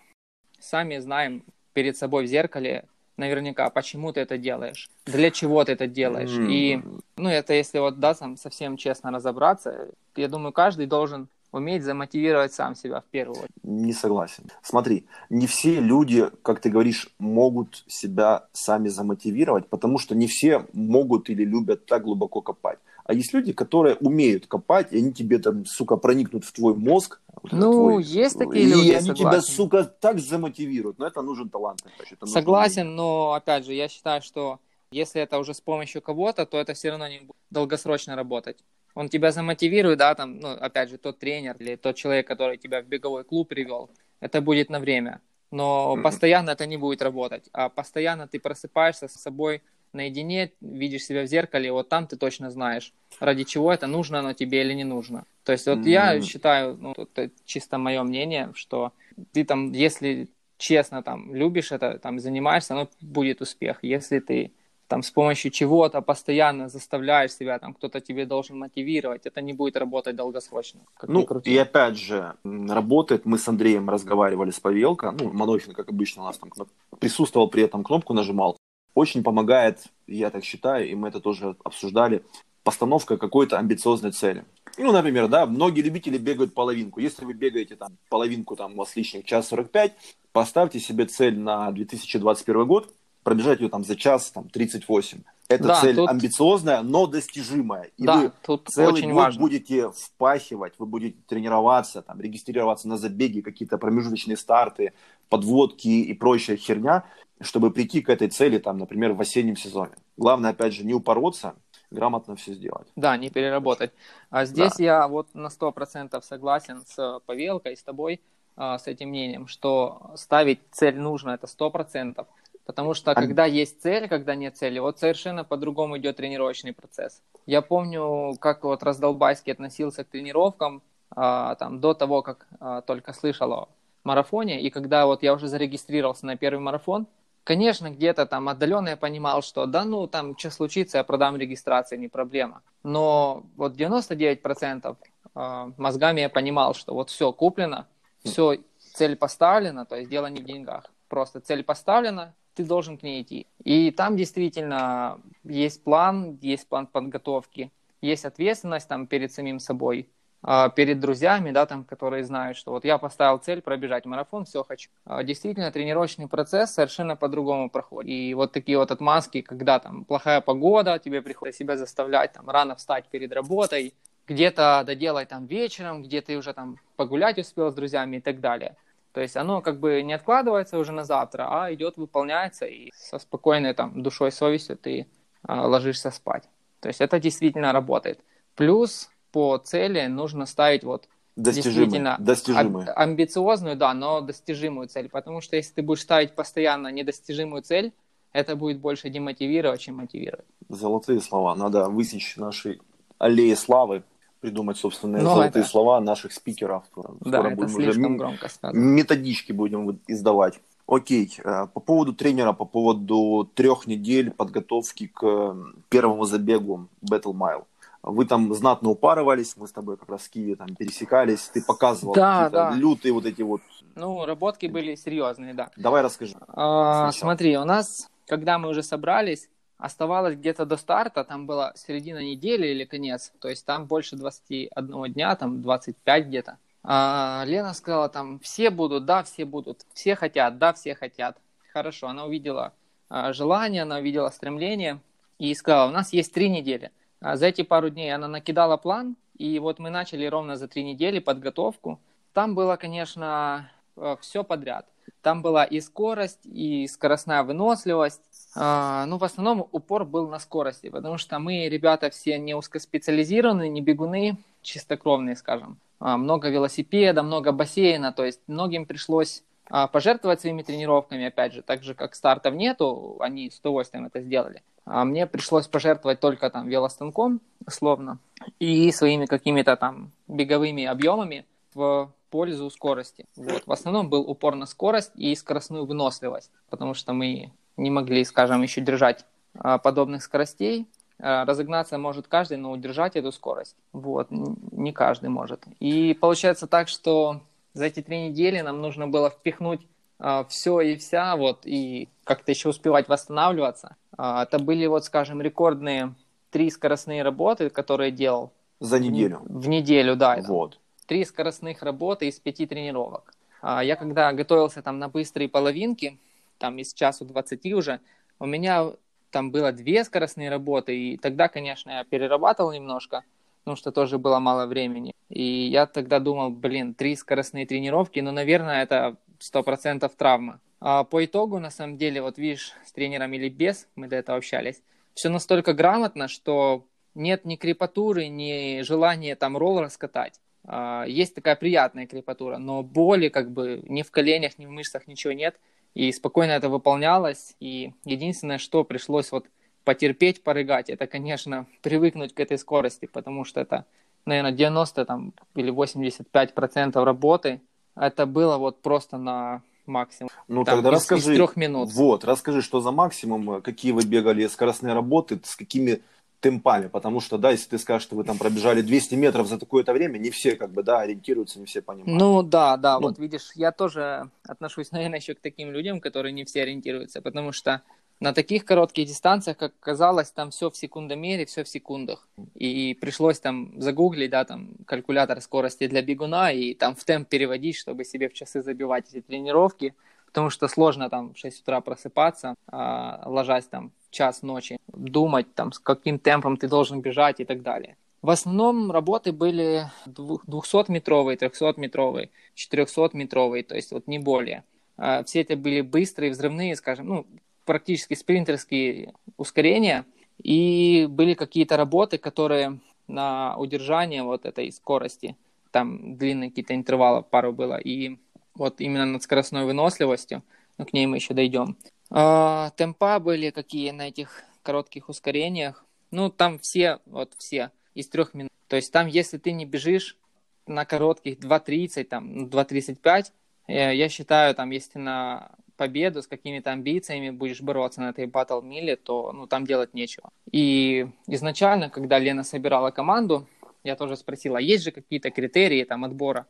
сами знаем перед собой в зеркале наверняка, почему ты это делаешь, для чего ты это делаешь. Mm. И, ну, это если вот, да, там совсем честно разобраться, я думаю, каждый должен уметь замотивировать сам себя в первую очередь. Не согласен. Смотри, не все люди, как ты говоришь, могут себя сами замотивировать, потому что не все могут или любят так глубоко копать. А есть люди, которые умеют копать, и они тебе там, сука, проникнут в твой мозг. Ну, твой, есть такие и люди, И они тебя, сука, так замотивируют. Но это нужен талант. Это нужен согласен, но, опять же, я считаю, что если это уже с помощью кого-то, то это все равно не будет долгосрочно работать он тебя замотивирует, да, там, ну, опять же, тот тренер или тот человек, который тебя в беговой клуб привел, это будет на время. Но mm-hmm. постоянно это не будет работать. А постоянно ты просыпаешься с собой наедине, видишь себя в зеркале, вот там ты точно знаешь, ради чего это, нужно оно тебе или не нужно. То есть вот mm-hmm. я считаю, ну, это чисто мое мнение, что ты там, если честно там любишь это, там занимаешься, оно будет успех. Если ты там с помощью чего-то постоянно заставляешь себя, там кто-то тебе должен мотивировать, это не будет работать долгосрочно. ну, и опять же, работает, мы с Андреем разговаривали с Павелко, ну, Манохин, как обычно, у нас там присутствовал при этом, кнопку нажимал. Очень помогает, я так считаю, и мы это тоже обсуждали, постановка какой-то амбициозной цели. Ну, например, да, многие любители бегают половинку. Если вы бегаете там половинку, там у вас лишних час 45, поставьте себе цель на 2021 год, пробежать ее там за час, там, 38. Это да, цель тут... амбициозная, но достижимая. И да, вы тут целый очень год важно. будете впахивать, вы будете тренироваться, там, регистрироваться на забеги, какие-то промежуточные старты, подводки и прочая херня, чтобы прийти к этой цели, там, например, в осеннем сезоне. Главное, опять же, не упороться, грамотно все сделать. Да, не переработать. А здесь да. я вот на 100% согласен с Павелкой, с тобой, а, с этим мнением, что ставить цель нужно, это 100%. Потому что а... когда есть цель, когда нет цели, вот совершенно по-другому идет тренировочный процесс. Я помню, как вот Раздолбайский относился к тренировкам а, там, до того, как а, только слышал о марафоне, и когда вот я уже зарегистрировался на первый марафон, конечно, где-то там отдаленно я понимал, что да ну там что случится, я продам регистрацию, не проблема. Но вот 99% а, мозгами я понимал, что вот все куплено, все, цель поставлена, то есть дело не в деньгах. Просто цель поставлена, ты должен к ней идти. И там действительно есть план, есть план подготовки, есть ответственность там перед самим собой, а, перед друзьями, да, там, которые знают, что вот я поставил цель пробежать марафон, все хочу. А, действительно, тренировочный процесс совершенно по-другому проходит. И вот такие вот отмазки, когда там плохая погода, тебе приходится себя заставлять там рано встать перед работой, где-то доделать там вечером, где ты уже там погулять успел с друзьями и так далее – то есть оно как бы не откладывается уже на завтра, а идет, выполняется, и со спокойной там душой, совестью ты а, ложишься спать. То есть это действительно работает. Плюс по цели нужно ставить вот достижимую, достижимую. амбициозную, да, но достижимую цель. Потому что если ты будешь ставить постоянно недостижимую цель, это будет больше демотивировать, чем мотивировать. Золотые слова. Надо высечь наши аллеи славы придумать собственные Но ну, золотые это... слова наших спикеров. Скоро да, будем это слишком уже громко сказано. Методички будем издавать. Окей, э, по поводу тренера, по поводу трех недель подготовки к первому забегу Battle Mile. Вы там знатно упарывались, мы с тобой как раз в Киеве там пересекались, ты показывал да, да. лютые вот эти вот... Ну, работки были серьезные, да. Давай расскажи. А, смотри, у нас, когда мы уже собрались, оставалось где-то до старта, там была середина недели или конец, то есть там больше 21 дня, там 25 где-то. А Лена сказала там, все будут, да, все будут, все хотят, да, все хотят. Хорошо, она увидела а, желание, она увидела стремление и сказала, у нас есть три недели. А за эти пару дней она накидала план, и вот мы начали ровно за три недели подготовку. Там было, конечно, э, все подряд. Там была и скорость, и скоростная выносливость, ну, в основном упор был на скорости, потому что мы, ребята, все не узкоспециализированные, не бегуны, чистокровные, скажем. А, много велосипеда, много бассейна, то есть многим пришлось а, пожертвовать своими тренировками, опять же, так же, как стартов нету, они с удовольствием это сделали. А мне пришлось пожертвовать только там велостанком, условно, и своими какими-то там беговыми объемами в пользу скорости. Вот. В основном был упор на скорость и скоростную выносливость, потому что мы не могли, скажем, еще держать а, подобных скоростей. Э, разогнаться может каждый, но удержать эту скорость, вот, не каждый может. И получается так, что за эти три недели нам нужно было впихнуть э, все и вся, вот, и как-то еще успевать восстанавливаться. Это были, вот, скажем, рекордные три скоростные работы, которые делал. За неделю? В, неделю, да. Вот. Три скоростных работы из пяти тренировок. Я когда готовился там на быстрые половинки, там из часу 20 уже, у меня там было две скоростные работы, и тогда, конечно, я перерабатывал немножко, потому что тоже было мало времени. И я тогда думал, блин, три скоростные тренировки, ну, наверное, это сто процентов травма. А по итогу, на самом деле, вот видишь, с тренером или без, мы до этого общались, все настолько грамотно, что нет ни крепатуры, ни желания там ролл раскатать. А, есть такая приятная крепатура, но боли как бы ни в коленях, ни в мышцах ничего нет – и спокойно это выполнялось. И единственное, что пришлось вот потерпеть, порыгать, это, конечно, привыкнуть к этой скорости, потому что это, наверное, 90 там, или 85 процентов работы, это было вот просто на максимум. Ну там, тогда из, расскажи. Из трех минут. Вот, расскажи, что за максимум, какие вы бегали скоростные работы, с какими темпами, потому что, да, если ты скажешь, что вы там пробежали 200 метров за такое-то время, не все, как бы, да, ориентируются, не все понимают. Ну, да, да, ну, вот видишь, я тоже отношусь, наверное, еще к таким людям, которые не все ориентируются, потому что на таких коротких дистанциях, как казалось, там все в секундомере, все в секундах. И пришлось там загуглить, да, там калькулятор скорости для бегуна и там в темп переводить, чтобы себе в часы забивать эти тренировки потому что сложно там в 6 утра просыпаться, а, ложась там час ночи, думать там, с каким темпом ты должен бежать и так далее. В основном работы были 200-метровые, 300-метровые, 400-метровые, то есть вот не более. А, все это были быстрые, взрывные, скажем, ну, практически спринтерские ускорения, и были какие-то работы, которые на удержание вот этой скорости, там длинные какие-то интервалы пару было, и вот именно над скоростной выносливостью, но к ней мы еще дойдем. А, темпа были какие на этих коротких ускорениях. Ну, там все, вот все, из трех минут. То есть там, если ты не бежишь на коротких 2.30, там, 2.35, э, я считаю, там, если на победу с какими-то амбициями будешь бороться на этой батл миле, то ну, там делать нечего. И изначально, когда Лена собирала команду, я тоже спросила, есть же какие-то критерии там отбора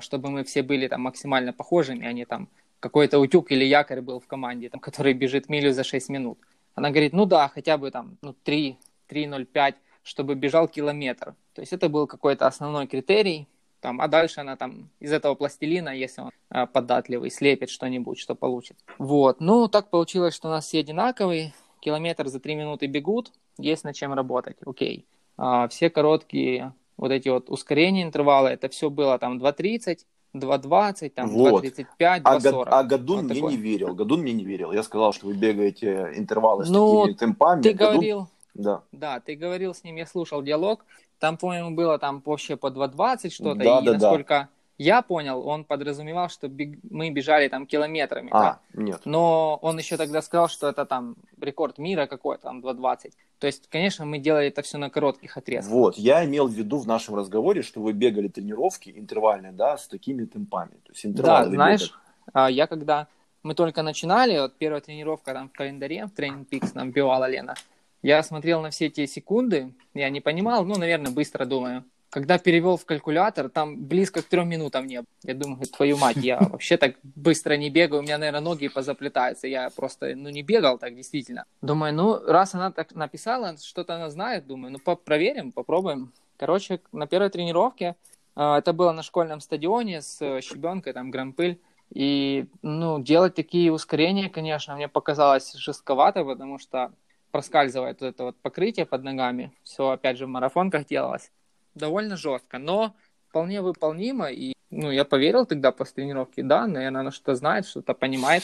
чтобы мы все были там максимально похожими, а не там какой-то утюг или якорь был в команде, там, который бежит милю за 6 минут. Она говорит, ну да, хотя бы там ну, 3, 3.05, чтобы бежал километр. То есть это был какой-то основной критерий, там, а дальше она там из этого пластилина, если он э, податливый, слепит что-нибудь, что получит. Вот, ну так получилось, что у нас все одинаковые, километр за 3 минуты бегут, есть над чем работать, окей. А, все короткие вот эти вот ускорения интервалы, это все было там 2.30, 2.20, там вот. 2.35, 2.40. А, а Гадун вот мне такой. не верил. Гадун мне не верил. Я сказал, что вы бегаете интервалы с ну, такими темпами. Ты Гадун... говорил, да. да, ты говорил с ним, я слушал диалог. Там, по-моему, было там вообще по 2.20 что-то. Да, и да, насколько да я понял, он подразумевал, что бег... мы бежали там километрами. А, да? нет. Но он еще тогда сказал, что это там рекорд мира какой-то, там 2.20. То есть, конечно, мы делали это все на коротких отрезках. Вот, я имел в виду в нашем разговоре, что вы бегали тренировки интервальные, да, с такими темпами. То есть интервалы да, знаешь, бегали. я когда мы только начинали, вот первая тренировка там в календаре, в тренинг пикс нам бивала Лена, я смотрел на все эти секунды, я не понимал, ну, наверное, быстро думаю, когда перевел в калькулятор, там близко к трем минутам не было. Я думаю, твою мать, я вообще так быстро не бегаю, у меня, наверное, ноги позаплетаются. Я просто, ну, не бегал так действительно. Думаю, ну, раз она так написала, что-то она знает, думаю, ну, проверим, попробуем. Короче, на первой тренировке, а, это было на школьном стадионе с э, щебенкой, там, грампыль. И, ну, делать такие ускорения, конечно, мне показалось жестковато, потому что проскальзывает вот это вот покрытие под ногами. Все, опять же, в марафонках делалось довольно жестко, но вполне выполнимо. И ну, я поверил тогда после тренировки, да, наверное, она что-то знает, что-то понимает.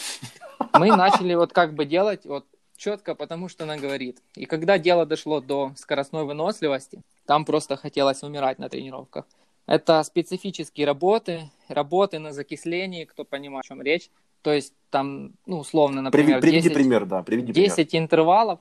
Мы начали вот как бы делать вот четко, потому что она говорит. И когда дело дошло до скоростной выносливости, там просто хотелось умирать на тренировках. Это специфические работы, работы на закислении, кто понимает, о чем речь. То есть там, ну, условно, например, приведи 10, пример, да, приведи 10 пример. интервалов,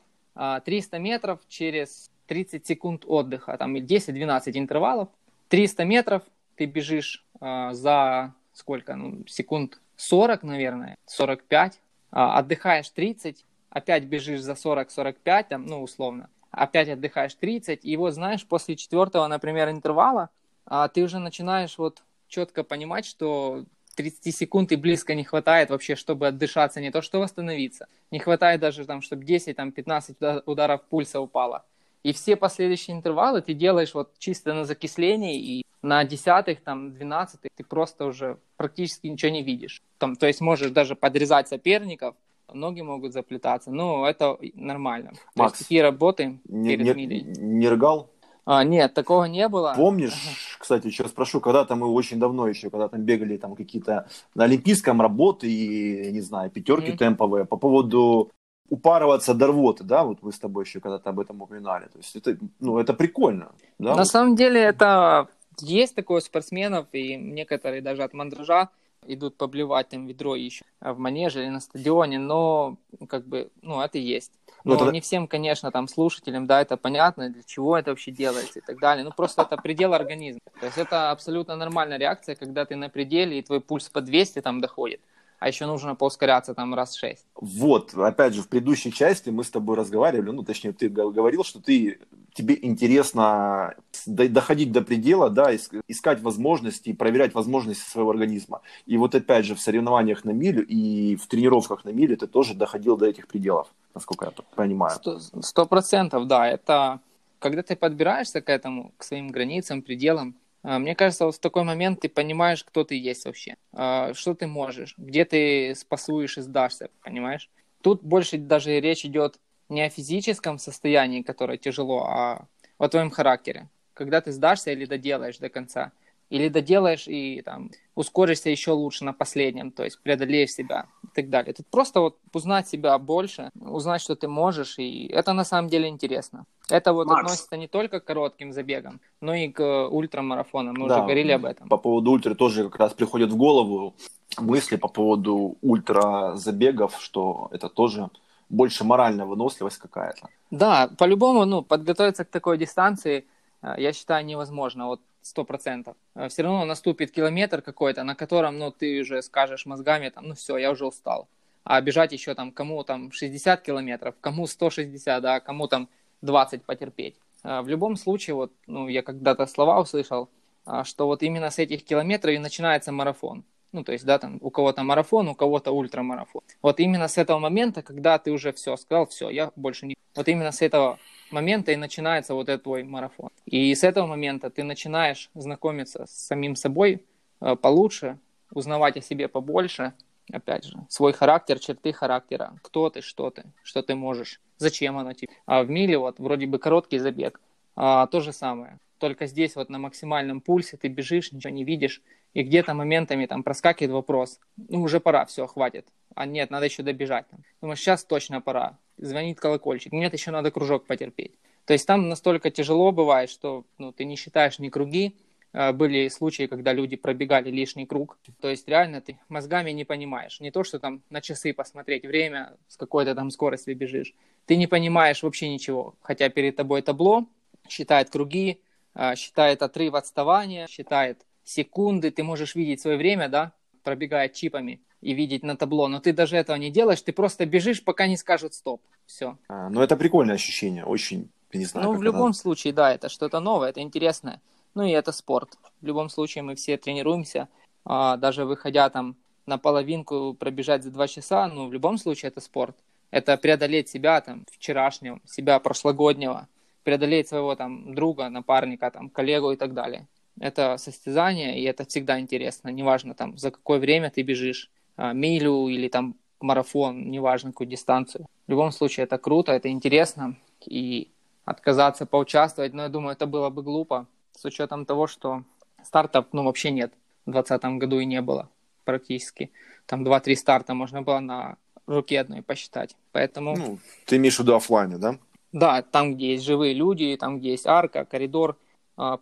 300 а, метров через 30 секунд отдыха, там 10-12 интервалов, 300 метров ты бежишь э, за сколько, ну, секунд 40, наверное, 45, э, отдыхаешь 30, опять бежишь за 40-45, там, ну, условно, опять отдыхаешь 30, и вот, знаешь, после четвертого, например, интервала, а, ты уже начинаешь вот четко понимать, что 30 секунд и близко не хватает вообще, чтобы отдышаться, не то что восстановиться. Не хватает даже, там, чтобы 10, там, 15 ударов пульса упало. И все последующие интервалы ты делаешь вот чисто на закислении, и на десятых, там, двенадцатых ты просто уже практически ничего не видишь. Там, то есть можешь даже подрезать соперников, ноги могут заплетаться. Ну, это нормально. Макс, то есть такие работы не, перед не, милей. Не рыгал? А, нет, такого не было. Помнишь, кстати, еще спрошу, когда-то мы очень давно еще, когда там бегали там какие-то на Олимпийском работы и, не знаю, пятерки mm-hmm. темповые по поводу упарываться до рвоты, да, вот вы с тобой еще когда-то об этом упоминали. То есть это, ну, это прикольно. Да? На самом деле это есть такое у спортсменов, и некоторые даже от мандража идут поблевать там ведро еще в манеже или на стадионе, но как бы, ну, это есть. Ну, но ну, это... не всем, конечно, там слушателям, да, это понятно, для чего это вообще делается и так далее. Ну, просто это предел организма. То есть это абсолютно нормальная реакция, когда ты на пределе, и твой пульс по 200 там доходит а еще нужно поускоряться там раз шесть. Вот, опять же, в предыдущей части мы с тобой разговаривали, ну, точнее, ты говорил, что ты, тебе интересно доходить до предела, да, искать возможности, проверять возможности своего организма. И вот опять же, в соревнованиях на милю и в тренировках на милю ты тоже доходил до этих пределов, насколько я понимаю. Сто процентов, да, это когда ты подбираешься к этому, к своим границам, пределам, мне кажется, вот в такой момент ты понимаешь, кто ты есть вообще, а, что ты можешь, где ты спасуешь и сдашься, понимаешь? Тут больше даже речь идет не о физическом состоянии, которое тяжело, а о твоем характере. Когда ты сдашься или доделаешь до конца. Или доделаешь и там ускоришься еще лучше на последнем, то есть преодолеешь себя и так далее. Тут просто вот узнать себя больше, узнать, что ты можешь, и это на самом деле интересно. Это вот Макс. относится не только к коротким забегам, но и к ультрамарафонам. Мы да. уже говорили об этом. По поводу ультра тоже как раз приходят в голову мысли по поводу ультразабегов, что это тоже больше моральная выносливость какая-то. Да, по-любому, ну, подготовиться к такой дистанции, э, я считаю, невозможно. Вот сто процентов. Э, все равно наступит километр какой-то, на котором, ну, ты уже скажешь мозгами, там, ну, все, я уже устал. А бежать еще там, кому там 60 километров, кому 160, да, кому там 20 потерпеть. Э, в любом случае, вот, ну, я когда-то слова услышал, а, что вот именно с этих километров и начинается марафон. Ну, то есть, да, там у кого-то марафон, у кого-то ультрамарафон. Вот именно с этого момента, когда ты уже все сказал, все, я больше не... Вот именно с этого момента и начинается вот этот твой марафон. И с этого момента ты начинаешь знакомиться с самим собой э, получше, узнавать о себе побольше, опять же, свой характер, черты характера, кто ты, что ты, что ты можешь, зачем оно тебе. А в миле вот вроде бы короткий забег, а то же самое. Только здесь вот на максимальном пульсе ты бежишь, ничего не видишь, и где-то моментами там проскакивает вопрос, ну уже пора, все, хватит. А нет, надо еще добежать. Думаешь, сейчас точно пора звонит колокольчик, нет, еще надо кружок потерпеть. То есть там настолько тяжело бывает, что ну, ты не считаешь ни круги, а, были случаи, когда люди пробегали лишний круг. То есть реально ты мозгами не понимаешь. Не то, что там на часы посмотреть время, с какой то там скоростью бежишь. Ты не понимаешь вообще ничего. Хотя перед тобой табло, считает круги, а, считает отрыв отставания, считает секунды. Ты можешь видеть свое время, да, пробегая чипами и видеть на табло, но ты даже этого не делаешь, ты просто бежишь, пока не скажут стоп. Все. А, ну, это прикольное ощущение, очень, не знаю. Ну, в любом это... случае, да, это что-то новое, это интересное. Ну, и это спорт. В любом случае, мы все тренируемся, а, даже выходя там на половинку пробежать за два часа, ну, в любом случае, это спорт. Это преодолеть себя там вчерашнего, себя прошлогоднего, преодолеть своего там друга, напарника, там, коллегу и так далее. Это состязание, и это всегда интересно. Неважно, там, за какое время ты бежишь, а, милю или там марафон, неважно какую дистанцию. В любом случае это круто, это интересно, и отказаться поучаствовать, но я думаю, это было бы глупо, с учетом того, что стартов, ну, вообще нет. В 2020 году и не было практически. Там 2-3 старта можно было на руке одной посчитать. Поэтому... Ну, ты имеешь в виду офлайне, да? Да, там, где есть живые люди, там, где есть арка, коридор,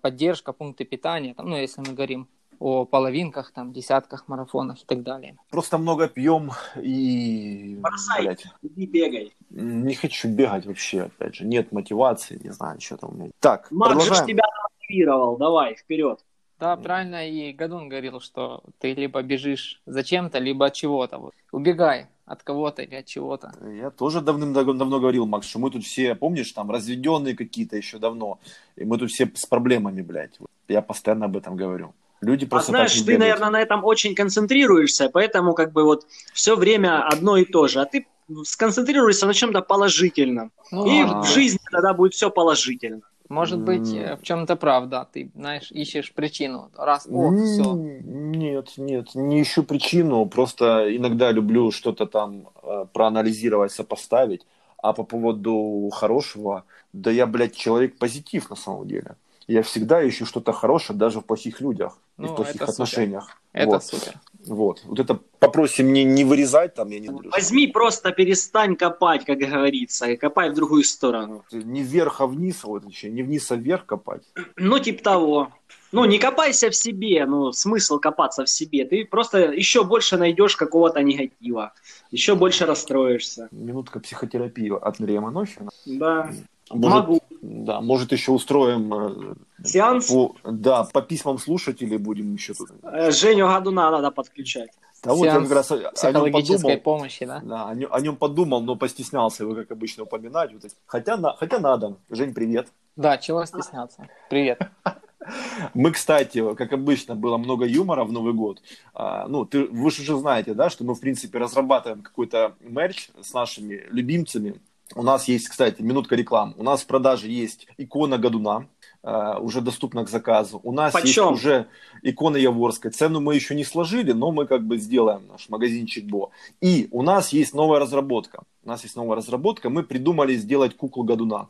поддержка, пункты питания, там, ну, если мы говорим о половинках, там, десятках марафонах и так далее. Просто много пьем и... Бросай, блядь, иди бегай. Не хочу бегать вообще, опять же. Нет мотивации, не знаю, что там у меня. Так, Марк же тебя мотивировал, давай, вперед. Да, правильно и Гадун говорил, что ты либо бежишь зачем-то, либо от чего-то. Вот. Убегай от кого-то или от чего-то. Я тоже давным-давно говорил, Макс, что мы тут все, помнишь, там разведенные какие-то еще давно, и мы тут все с проблемами, блядь. Я постоянно об этом говорю. Люди А просто знаешь, так не ты, бегают. наверное, на этом очень концентрируешься, поэтому как бы вот все время одно и то же. А ты сконцентрируешься на чем-то положительном. Ну, и а, в жизни тогда будет все положительно. Может быть, э, в чем-то правда. Ты, знаешь, ищешь причину. Раз, о, все. Нет, нет, не ищу причину, просто иногда люблю что-то там э, проанализировать, сопоставить, а по поводу хорошего, да я, блядь, человек позитив на самом деле. Я всегда ищу что-то хорошее даже в плохих людях и Ну, в плохих это супер. отношениях. Это вот, супер. Вот. Вот это попроси мне не вырезать там, я не люблю. Возьми, просто перестань копать, как говорится, и копай в другую сторону. Не вверх, а вниз, вот еще, не вниз, а вверх копать. Ну, типа того. Ну, не копайся в себе, ну, смысл копаться в себе. Ты просто еще больше найдешь какого-то негатива, еще больше расстроишься. Минутка психотерапии от Андрея Манохина. Да, Может, могу. Да, может еще устроим э, Сеанс По, да, по письмам слушателей будем еще тут. э, Женю Гадуна надо подключать. Да вот я как раз о, нем подумал. помощи, да? Да, о, нем, о нем подумал, но постеснялся его, как обычно, упоминать. Вот. Хотя, на, хотя надо. Жень, привет. Да, чего стесняться. Привет. Мы, кстати, как обычно, было много юмора в Новый год. А, ну, ты, вы же уже знаете, да, что мы, в принципе, разрабатываем какой-то мерч с нашими любимцами. У нас есть, кстати, минутка реклам. У нас в продаже есть икона Годуна, а, уже доступна к заказу. У нас есть Почем? уже икона Яворской. Цену мы еще не сложили, но мы как бы сделаем наш магазинчик Бо. И у нас есть новая разработка. У нас есть новая разработка. Мы придумали сделать куклу Годуна.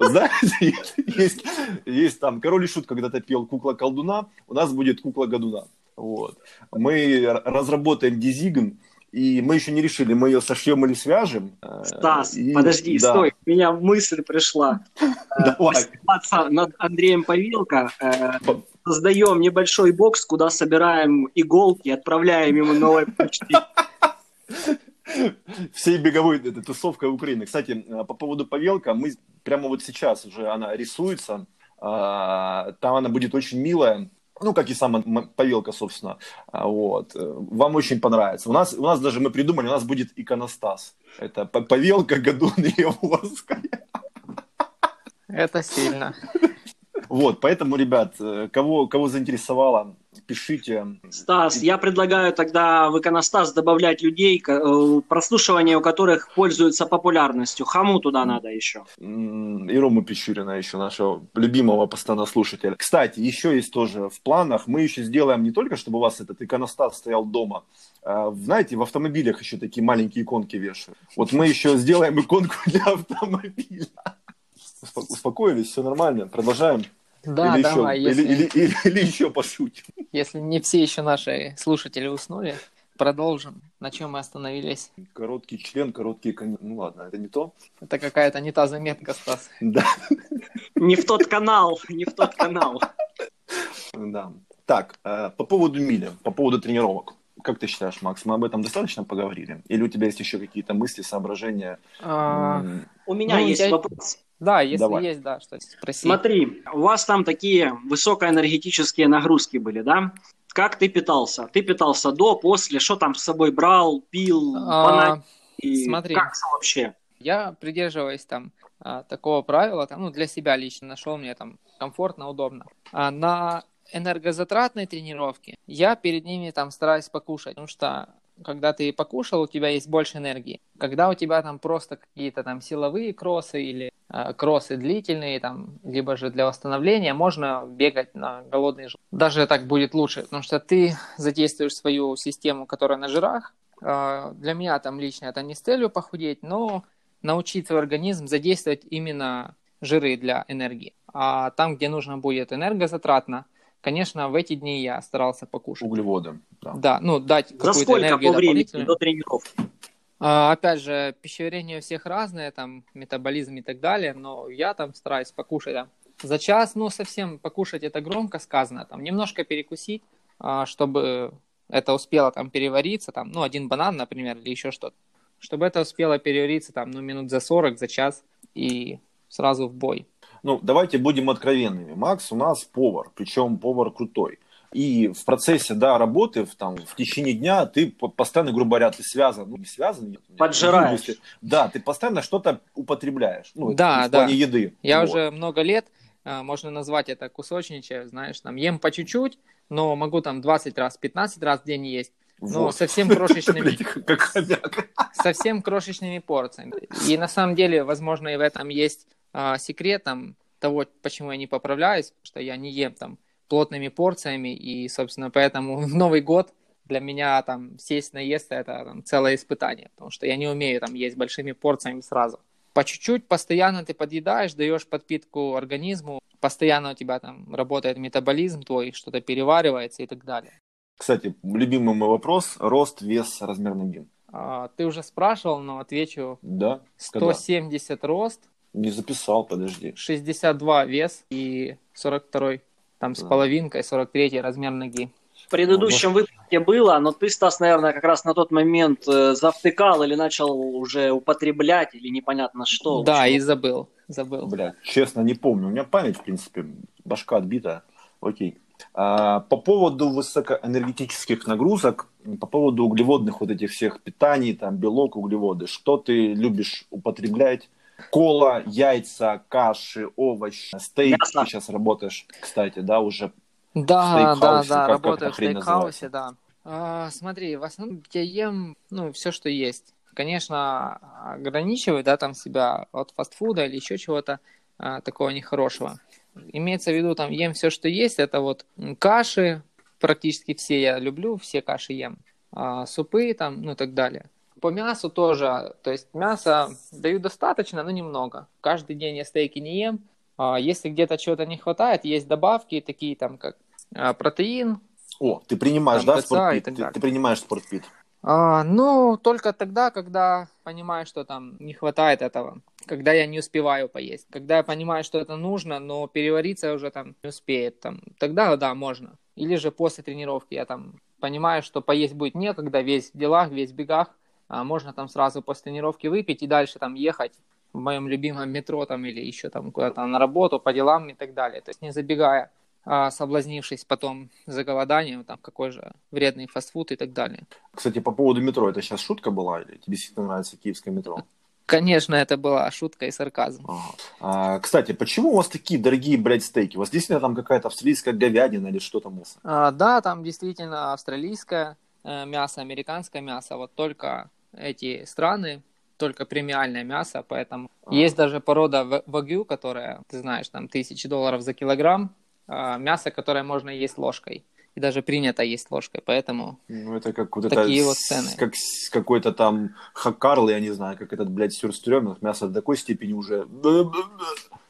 Знаете, есть, есть там Король и Шут когда-то пел кукла колдуна, у нас будет кукла Годуна. Вот. Мы разработаем дизигн, и мы еще не решили, мы ее сошьем или свяжем. Э, Стас, и- подожди, да. стой, у меня мысль пришла. Э. Посмеяться над Андреем Павелко. э, Создаем небольшой бокс, куда собираем иголки, отправляем ему новой почтой. всей беговой тусовкой Украины. Кстати, по поводу Павелка, мы прямо вот сейчас уже она рисуется. А, Там она будет очень милая. Ну, как и сама Павелка, собственно. А, Вот. Э, Вам очень понравится. У нас, у нас даже мы придумали, у нас будет иконостас. Это П- Павелка, Гадун и Яворская. Это сильно. Вот, поэтому, ребят, э, кого, кого заинтересовало, пишите. Стас, я предлагаю тогда в иконостас добавлять людей, э, прослушивание у которых пользуется популярностью. Хаму туда надо еще. И Рому Печурина еще, нашего любимого постоянного слушателя. Кстати, еще есть тоже в планах, мы еще сделаем не только, чтобы у вас этот иконостас стоял дома, а, знаете, в автомобилях еще такие маленькие иконки вешают. Вот мы еще сделаем иконку для автомобиля. Успо- Успокоились, все нормально, продолжаем. Да, или, давай, еще, если, или, или, или, или еще пошутим. если не все еще наши слушатели уснули, продолжим. На чем мы остановились? Короткий член, короткий конец. Ну ладно, это не то. Это какая-то не та заметка, Стас. Да. Не в тот канал, не в тот канал. Да. Так, э, по поводу мили, по поводу тренировок. Как ты считаешь, Макс, мы об этом достаточно поговорили? Или у тебя есть еще какие-то мысли, соображения? У меня Ну, есть я- вопрос. да, если Давай. есть, да, что спроси. Смотри, у вас там такие высокоэнергетические нагрузки были, да? Как ты питался? Ты питался до, после? Что там с собой брал, пил, А? И смотри. Как вообще? Я придерживаюсь там а, такого правила, там, ну, для себя лично нашел мне там комфортно, удобно. А на энергозатратной тренировке я перед ними там стараюсь покушать, потому что когда ты покушал, у тебя есть больше энергии. Когда у тебя там просто какие-то там силовые кроссы или а, кроссы длительные, там, либо же для восстановления, можно бегать на голодный желудок. Даже так будет лучше, потому что ты задействуешь свою систему, которая на жирах. А, Для меня там лично это не с целью похудеть, но научить свой организм задействовать именно жиры для энергии. А там, где нужно будет энергозатратно, конечно, в эти дни я старался покушать. Углеводы. Да. Да, ну, дать За какую-то сколько энергию по времени до тренировки? А, опять же, пищеварение у всех разное, там, метаболизм и так далее, но я там стараюсь покушать, да. За час, ну, совсем покушать это громко сказано, там, немножко перекусить, а, чтобы это успело там перевариться, там, ну, один банан, например, или еще что-то. Чтобы это успело перевариться, там, ну, минут за 40, за час, и сразу в бой. Ну, давайте будем откровенными. Макс у нас повар, причем повар крутой. И в процессе, да, работы, в, там, в течение дня ты постоянно, грубо говоря, ты связан, ну, не связан. Поджираешь. Если, да, ты постоянно что-то употребляешь. Ну, да, в да. плане еды. Я Вот. уже много лет, а, можно назвать это кусочничая, знаешь, там ем по чуть-чуть, но могу там 20 раз, 15 раз в день есть. Но Вот. совсем крошечными, совсем крошечными порциями. И на самом деле, возможно, и в этом есть а, секрет там, того, почему я не поправляюсь, потому что я не ем там плотными порциями, и, собственно, поэтому в Новый год для меня там сесть наесться это там, целое испытание, потому что я не умею там есть большими порциями сразу. По чуть-чуть постоянно ты подъедаешь, даешь подпитку организму, постоянно у тебя там работает метаболизм твой, что-то переваривается и так далее. Кстати, любимый мой вопрос. Рост, вес, размер ноги. А, ты уже спрашивал, но отвечу. Да? Когда? 170 рост, Не записал, подожди. 62 вес и 42 там с Да. половинкой, 43 размер ноги. В предыдущем выпуске было, но ты, Стас, наверное, как раз на тот момент э, завтыкал или начал уже употреблять, или непонятно что. да, и забыл, забыл. Бля, честно, не помню. У меня память, в принципе, башка отбита. Окей. А, по поводу высокоэнергетических нагрузок, по поводу углеводных вот этих всех питаний, там, белок, углеводы, что ты любишь употреблять? Кола, яйца, каши, овощи, стейк. Мясо. Ты сейчас работаешь, кстати, да, уже. Да, В да, да, как- как работаю эта в стейкхаусе, да. А, смотри, в основном я ем, ну, все, что есть. Конечно, ограничиваю, да, там себя от фастфуда или еще чего-то а, такого нехорошего. Имеется в виду, там, ем все, что есть, это вот каши, практически все я люблю, все каши ем, А, супы там, ну, и так далее. По мясу тоже, то есть мясо даю достаточно, но немного. Каждый день я стейки не ем. А, Если где-то чего-то не хватает, есть добавки, такие там, как а, протеин. О, ты принимаешь, Там да, спортпит? Ты, ты принимаешь спортпит. А, ну, только тогда, когда понимаю, что там не хватает этого. Когда я не успеваю поесть. Когда я понимаю, что это нужно, но перевариться уже там не успеет. Там, тогда, да, можно. Или же после тренировки я там понимаю, что поесть будет некогда, весь в делах, весь в бегах. А можно там сразу после тренировки выпить и дальше там ехать в моем любимом метро там или еще там куда-то на работу, по делам и так далее. То есть не забегая, а соблазнившись потом за голоданием, там какой же вредный фастфуд и так далее. Кстати, по поводу метро, это сейчас шутка была или тебе действительно нравится киевское метро? Конечно, это была шутка и сарказм. Ага. А, кстати, почему у вас такие дорогие, блядь, стейки? У вас действительно там какая-то австралийская говядина или что там? А, да, там действительно австралийское э, мясо, американское мясо. Вот только эти страны, только премиальное мясо, поэтому А. есть даже порода вагю, которая, ты знаешь, там тысячи долларов за килограмм, а, мясо, которое можно есть ложкой. И даже принято есть ложкой, поэтому Ну, это как вот Такие это, вот с- цены. как с какой-то там хакарл, я не знаю, как этот, блядь, сюрстрёминг, мясо до такой степени уже...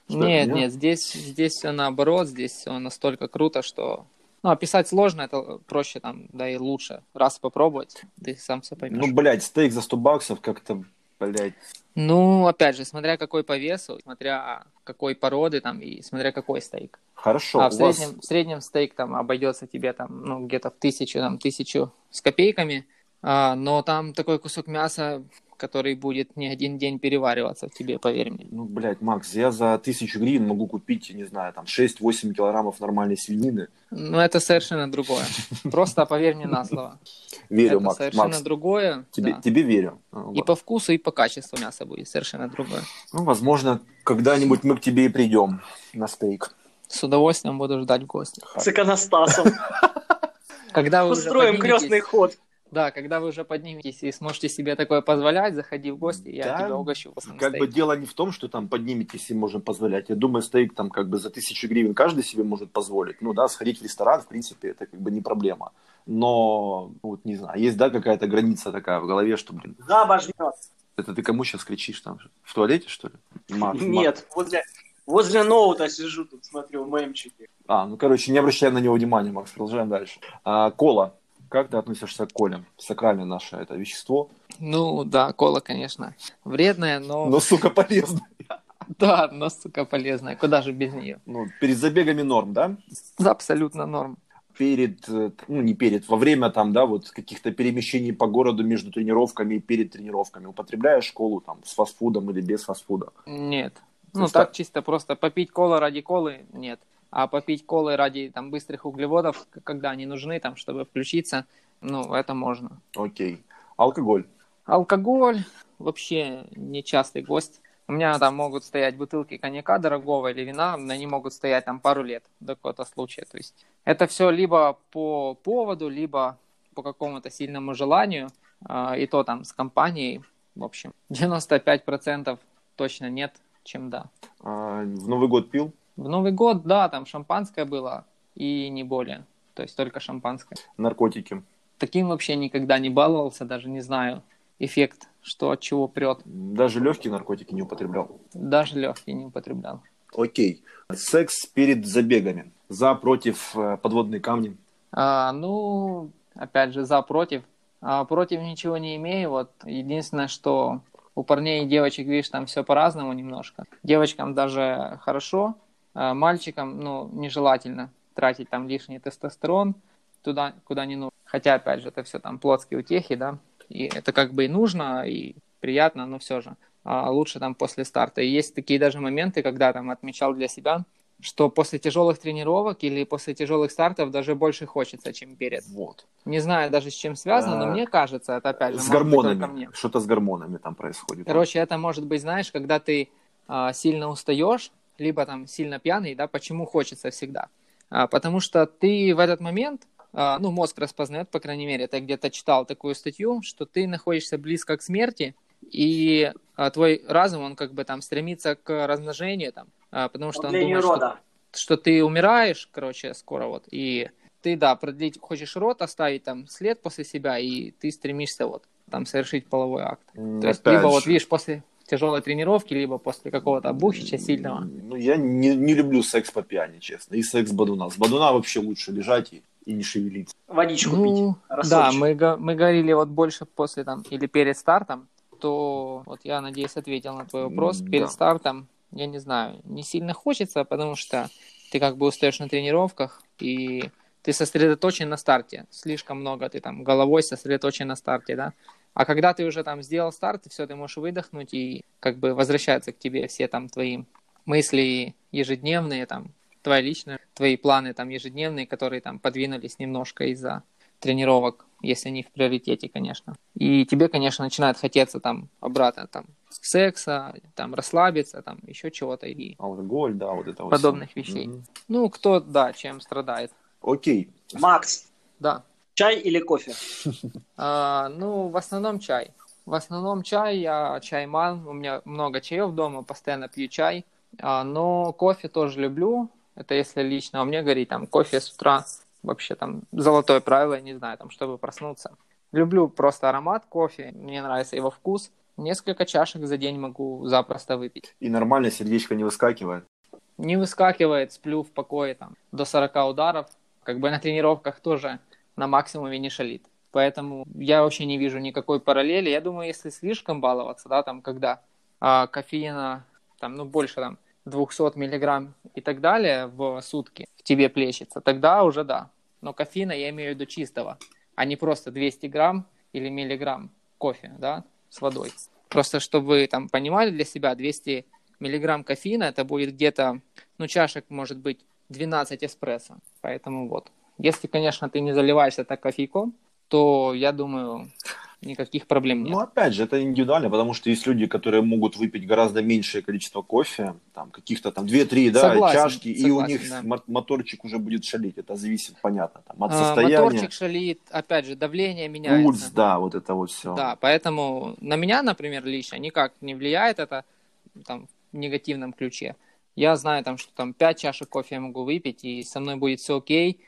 Что нет, нет, здесь, здесь все наоборот, здесь все настолько круто, что ну, описать сложно, это проще там, да и лучше. Раз попробовать, ты сам все поймешь. Ну, блядь, стейк за 100 баксов как-то, блядь... Ну, опять же, смотря какой по весу, смотря какой породы там и смотря какой стейк. Хорошо, а в у вас... среднем, в среднем стейк там обойдется тебе там, ну, где-то в тысячу, там, тысячу с копейками, а, но там такой кусок мяса, который будет не один день перевариваться в тебе, поверь мне. Ну, блядь, Макс, я за тысячу гривен могу купить, не знаю, там 6-8 килограммов нормальной свинины. Ну, это совершенно другое. Просто поверь мне на слово. Верю, это Макс, совершенно Макс, другое. тебе, да. тебе верю. А, И по вкусу, и по качеству мяса будет совершенно другое. Ну, возможно, когда-нибудь мы к тебе и придем на стейк. С удовольствием буду ждать в гости. С иконостасом. Когда вы Устроим крестный ход. Да, когда вы уже подниметесь и сможете себе такое позволять, заходи в гости, я Да, тебя угощу. Как бы стейком. дело не в том, что там подниметесь и можем позволять. Я думаю, стейк там как бы за тысячу гривен каждый себе может позволить. Ну да, сходить в ресторан, в принципе, это как бы не проблема. Но, ну, вот не знаю, есть, да, какая-то граница такая в голове, что, блин, жмет. это ты кому сейчас кричишь там? В туалете, что ли? Макс. Нет, возле, возле ноута сижу тут, смотрю, мемчики. А, ну, короче, не обращаем на него внимания, Макс, продолжаем дальше. А, кола. Как ты относишься к коле? Сакральное наше это вещество. Ну да, кола, конечно, вредная, но... Но, сука, полезно. Да, но, сука, полезная. Куда же без нее? Ну, перед забегами норм, да? Абсолютно норм. перед, э, ну не перед, во время там, да, вот каких-то перемещений по городу между тренировками и перед тренировками употребляешь школу там с фастфудом или без фастфуда? Нет. Ну, есть так так- чисто просто попить колы ради колы нет. А попить колы ради там быстрых углеводов, когда они нужны, там, чтобы включиться, ну, это можно. Окей. Алкоголь. Алкоголь вообще нечастый гость. У меня там могут стоять бутылки коньяка дорогого или вина, но они могут стоять там пару лет до какого-то случая. То есть это все либо по поводу, либо по какому-то сильному желанию, а, и то там с компанией. В общем, 95% точно нет, чем да. А, в Новый год пил? В Новый год, да, там шампанское было, и не более. То есть только шампанское. Наркотики. Таким вообще никогда не баловался, даже не знаю эффект, что от чего прет. Даже легкие наркотики не употреблял. Даже легкий не употреблял. Окей. Секс перед забегами. За, против, э, подводные камни. А, ну, опять же, за, против. А, против ничего не имею. Вот единственное, что у парней и девочек, видишь, там все по-разному немножко. Девочкам даже хорошо, мальчикам, ну, нежелательно тратить там лишний тестостерон туда, куда не нужно. Хотя, опять же, это все там плотские утехи, да, и это как бы и нужно, и приятно, но все же. А лучше там после старта. И есть такие даже моменты, когда там отмечал для себя, что после тяжелых тренировок или после тяжелых стартов даже больше хочется, чем перед. Вот. Не знаю даже с чем связано, но А, мне кажется, это опять же С гормонами. Что-то с гормонами там происходит. Короче, это может быть, знаешь, когда ты а, сильно устаешь, либо там сильно пьяный, да, почему хочется всегда? А, потому что ты в этот момент, а, ну, мозг распознает, по крайней мере, ты где-то читал такую статью, что ты находишься близко к смерти, и а, твой разум, он как бы там стремится к размножению, там, а, потому что он думает, что рода. что ты умираешь, короче, скоро вот, и ты, да, продлить, хочешь рот оставить там след после себя, и ты стремишься вот там совершить половой акт. М, То есть, опять либо вот же. видишь, после тяжелой тренировки, либо после какого-то бухича сильного. Ну, я не, не люблю секс по пьяни, честно. И секс бадуна. С бадуна вообще лучше лежать и, и не шевелиться. Водичку Ну, пить. да, мы, мы говорили вот больше после там, или перед стартом, то вот я надеюсь ответил на твой вопрос. М, Перед да. стартом, я не знаю, не сильно хочется, потому что ты как бы устаешь на тренировках, и ты сосредоточен на старте. Слишком много ты там головой сосредоточен на старте, да. А когда ты уже там сделал старт, и все, ты можешь выдохнуть, и как бы возвращаются к тебе все там твои мысли ежедневные, там, твои личные, твои планы там ежедневные, которые там подвинулись немножко из-за тренировок, если они в приоритете, конечно. И тебе, конечно, начинает хотеться там обратно там секса, там расслабиться, там еще чего-то и Алкоголь, да, вот это вот. Подобных всё. вещей. Мгм. ну кто да чем страдает, Окей. Макс, да. Чай или кофе? А, ну в основном чай. В основном чай, я чайман, у меня много чаев дома, постоянно пью чай, А, но кофе тоже люблю, это если лично, а мне говорит, там, кофе с утра, вообще там золотое правило, я не знаю, там, чтобы проснуться. Люблю просто аромат кофе, мне нравится его вкус. Несколько чашек за день могу запросто выпить. И нормально сердечко не выскакивает. Не выскакивает, сплю в покое там до 40 ударов. Как бы на тренировках тоже на максимуме не шалит. Поэтому я вообще не вижу никакой параллели. Я думаю, если слишком баловаться, да, там, когда а, кофеина, там, ну, больше там 200 миллиграмм и так далее в сутки в тебе плещется, тогда уже да. Но кофеина я имею в виду чистого, а не просто 200 грамм или миллиграмм кофе, да, с водой. Просто чтобы вы там понимали для себя, 200 миллиграмм кофеина, это будет где-то, ну, чашек может быть 12 эспрессо. Поэтому вот. Если, конечно, ты не заливаешься так кофейком, то, я думаю, никаких проблем нет. Ну, опять же, это индивидуально, потому что есть люди, которые могут выпить гораздо меньшее количество кофе, там, каких-то там 2-3, да, Согласен, чашки, и у согласен, них да. мо- моторчик уже будет шалить. Это зависит, понятно, там, от А, состояния. моторчик шалит, опять же, давление меняется. Пульс, да, вот это вот все. Да, поэтому на меня, например, лично никак не влияет это там, в негативном ключе. Я знаю, там, что там 5 чашек кофе я могу выпить, и со мной будет все окей,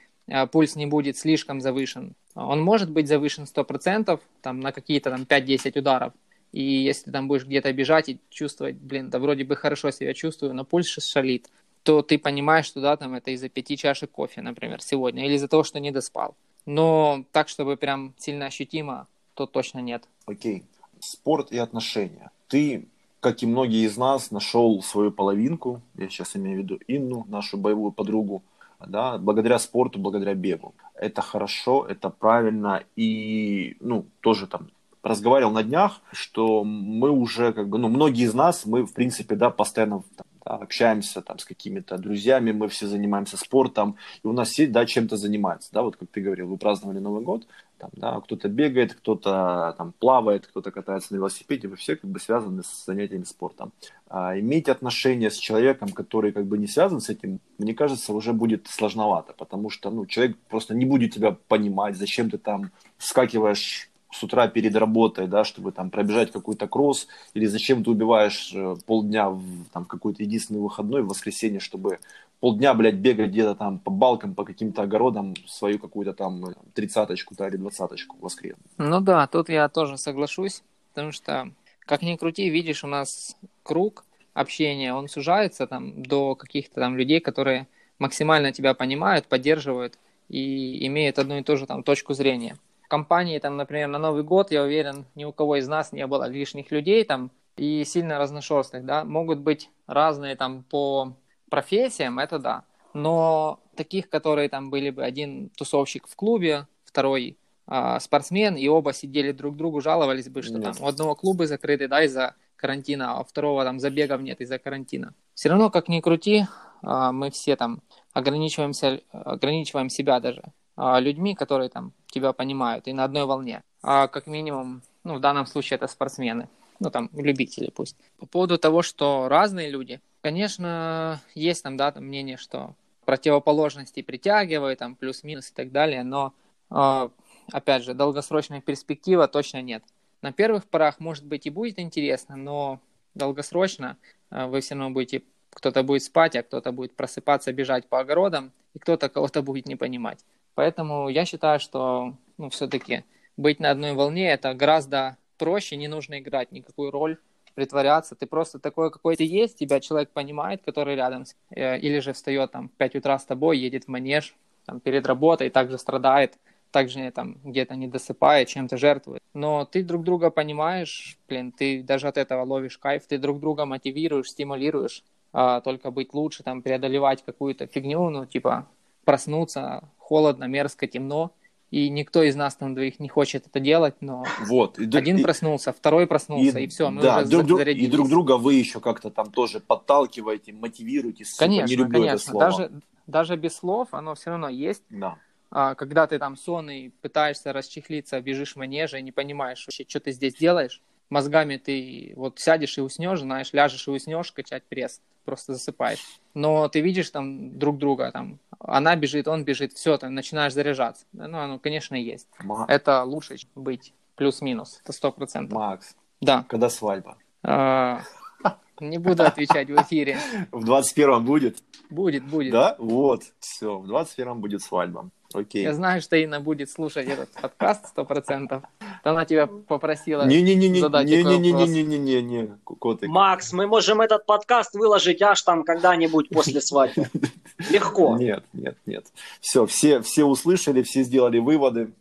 пульс не будет слишком завышен. Он может быть завышен 100%, там, на какие-то там 5-10 ударов. И если там будешь где-то бежать и чувствовать, блин, да вроде бы хорошо себя чувствую, но пульс шалит, то ты понимаешь, что да, там это из-за пяти чашек кофе, например, сегодня, или из-за того, что не доспал. Но так, чтобы прям сильно ощутимо, то точно нет. Окей. Спорт и отношения. Ты, как и многие из нас, нашел свою половинку, я сейчас имею в виду Инну, нашу боевую подругу, да, благодаря спорту, благодаря бегу. Это хорошо, это правильно, и, ну, тоже там разговаривал на днях, что мы уже, как бы, ну, многие из нас, мы, в принципе, да, постоянно там, общаемся там с какими-то друзьями, мы все занимаемся спортом, и у нас все, да, чем-то занимаются, да, вот как ты говорил, вы праздновали Новый год, там, да, кто-то бегает, кто-то там плавает, кто-то катается на велосипеде, вы все как бы связаны с занятиями спортом. А иметь отношения с человеком, который как бы не связан с этим, мне кажется, уже будет сложновато, потому что, ну, человек просто не будет тебя понимать, зачем ты там скакиваешь с утра перед работой, да, чтобы там пробежать какой-то кросс, или зачем ты убиваешь э, полдня в там, какой-то единственный выходной в воскресенье, чтобы полдня, блядь, бегать где-то там по балкам, по каким-то огородам свою какую-то там э, тридцаточку да, или двадцаточку в воскрес. Ну да, тут я тоже соглашусь, потому что, как ни крути, видишь, у нас круг общения, он сужается там до каких-то там людей, которые максимально тебя понимают, поддерживают и имеют одну и ту же там точку зрения компании, там, например, на Новый год, я уверен, ни у кого из нас не было лишних людей там и сильно разношерстных, да, могут быть разные там по профессиям, это да, но таких, которые там были бы один тусовщик в клубе, второй а, спортсмен, и оба сидели друг другу, жаловались бы, что Нет. там у одного клубы закрыты, да, из-за карантина, а у второго там забегов нет из-за карантина. Все равно, как ни крути, а, мы все там ограничиваемся, ограничиваем себя даже людьми, которые там тебя понимают и на одной волне. А как минимум, ну, в данном случае это спортсмены, ну, там, любители пусть. По поводу того, что разные люди, конечно, есть там, да, там мнение, что противоположности притягивают, там, плюс-минус и так далее, но, э, опять же, долгосрочная перспектива точно нет. На первых порах, может быть, и будет интересно, но долгосрочно э, вы все равно будете, кто-то будет спать, а кто-то будет просыпаться, бежать по огородам, и кто-то кого-то будет не понимать. Поэтому я считаю, что ну, все-таки быть на одной волне это гораздо проще, не нужно играть никакую роль, притворяться. Ты просто такой, какой ты есть, тебя человек понимает, который рядом, э, или же встает там в 5 утра с тобой, едет в манеж там, перед работой, также страдает, также там где-то не досыпает, чем-то жертвует. Но ты друг друга понимаешь, блин, ты даже от этого ловишь кайф, ты друг друга мотивируешь, стимулируешь, а, только быть лучше, там, преодолевать какую-то фигню, ну, типа, проснуться, холодно, мерзко, темно, и никто из нас там двоих не хочет это делать, но вот. И, один и, проснулся, второй проснулся, и, и все, мы да, уже друг. И друг друга вы еще как-то там тоже подталкиваете, мотивируете. Сука, конечно, не люблю конечно. это слово. Даже, даже без слов оно все равно есть. Да. А, когда ты там сонный, пытаешься расчехлиться, бежишь в манеже и не понимаешь вообще, что ты здесь делаешь, мозгами ты вот сядешь и уснешь, знаешь, ляжешь и уснешь, качать пресс, просто засыпаешь. Но ты видишь там друг друга, там, она бежит, он бежит, все, ты начинаешь заряжаться. Ну, оно, конечно, есть. Ма... Это лучше быть плюс-минус, это сто процентов. Макс, да. когда свадьба? А, не буду отвечать в эфире. В 21-м будет? Будет, будет. Да? Вот, все, в 21-м будет свадьба. Окей. Я знаю, что Инна будет слушать этот подкаст сто процентов. Она тебя попросила не, не, не, не, задать не, не, не, не, не, не, не, не, котик. Макс, мы можем этот подкаст выложить аж там когда-нибудь после свадьбы. Легко. Нет, нет, нет. Все, все, все услышали, все сделали выводы.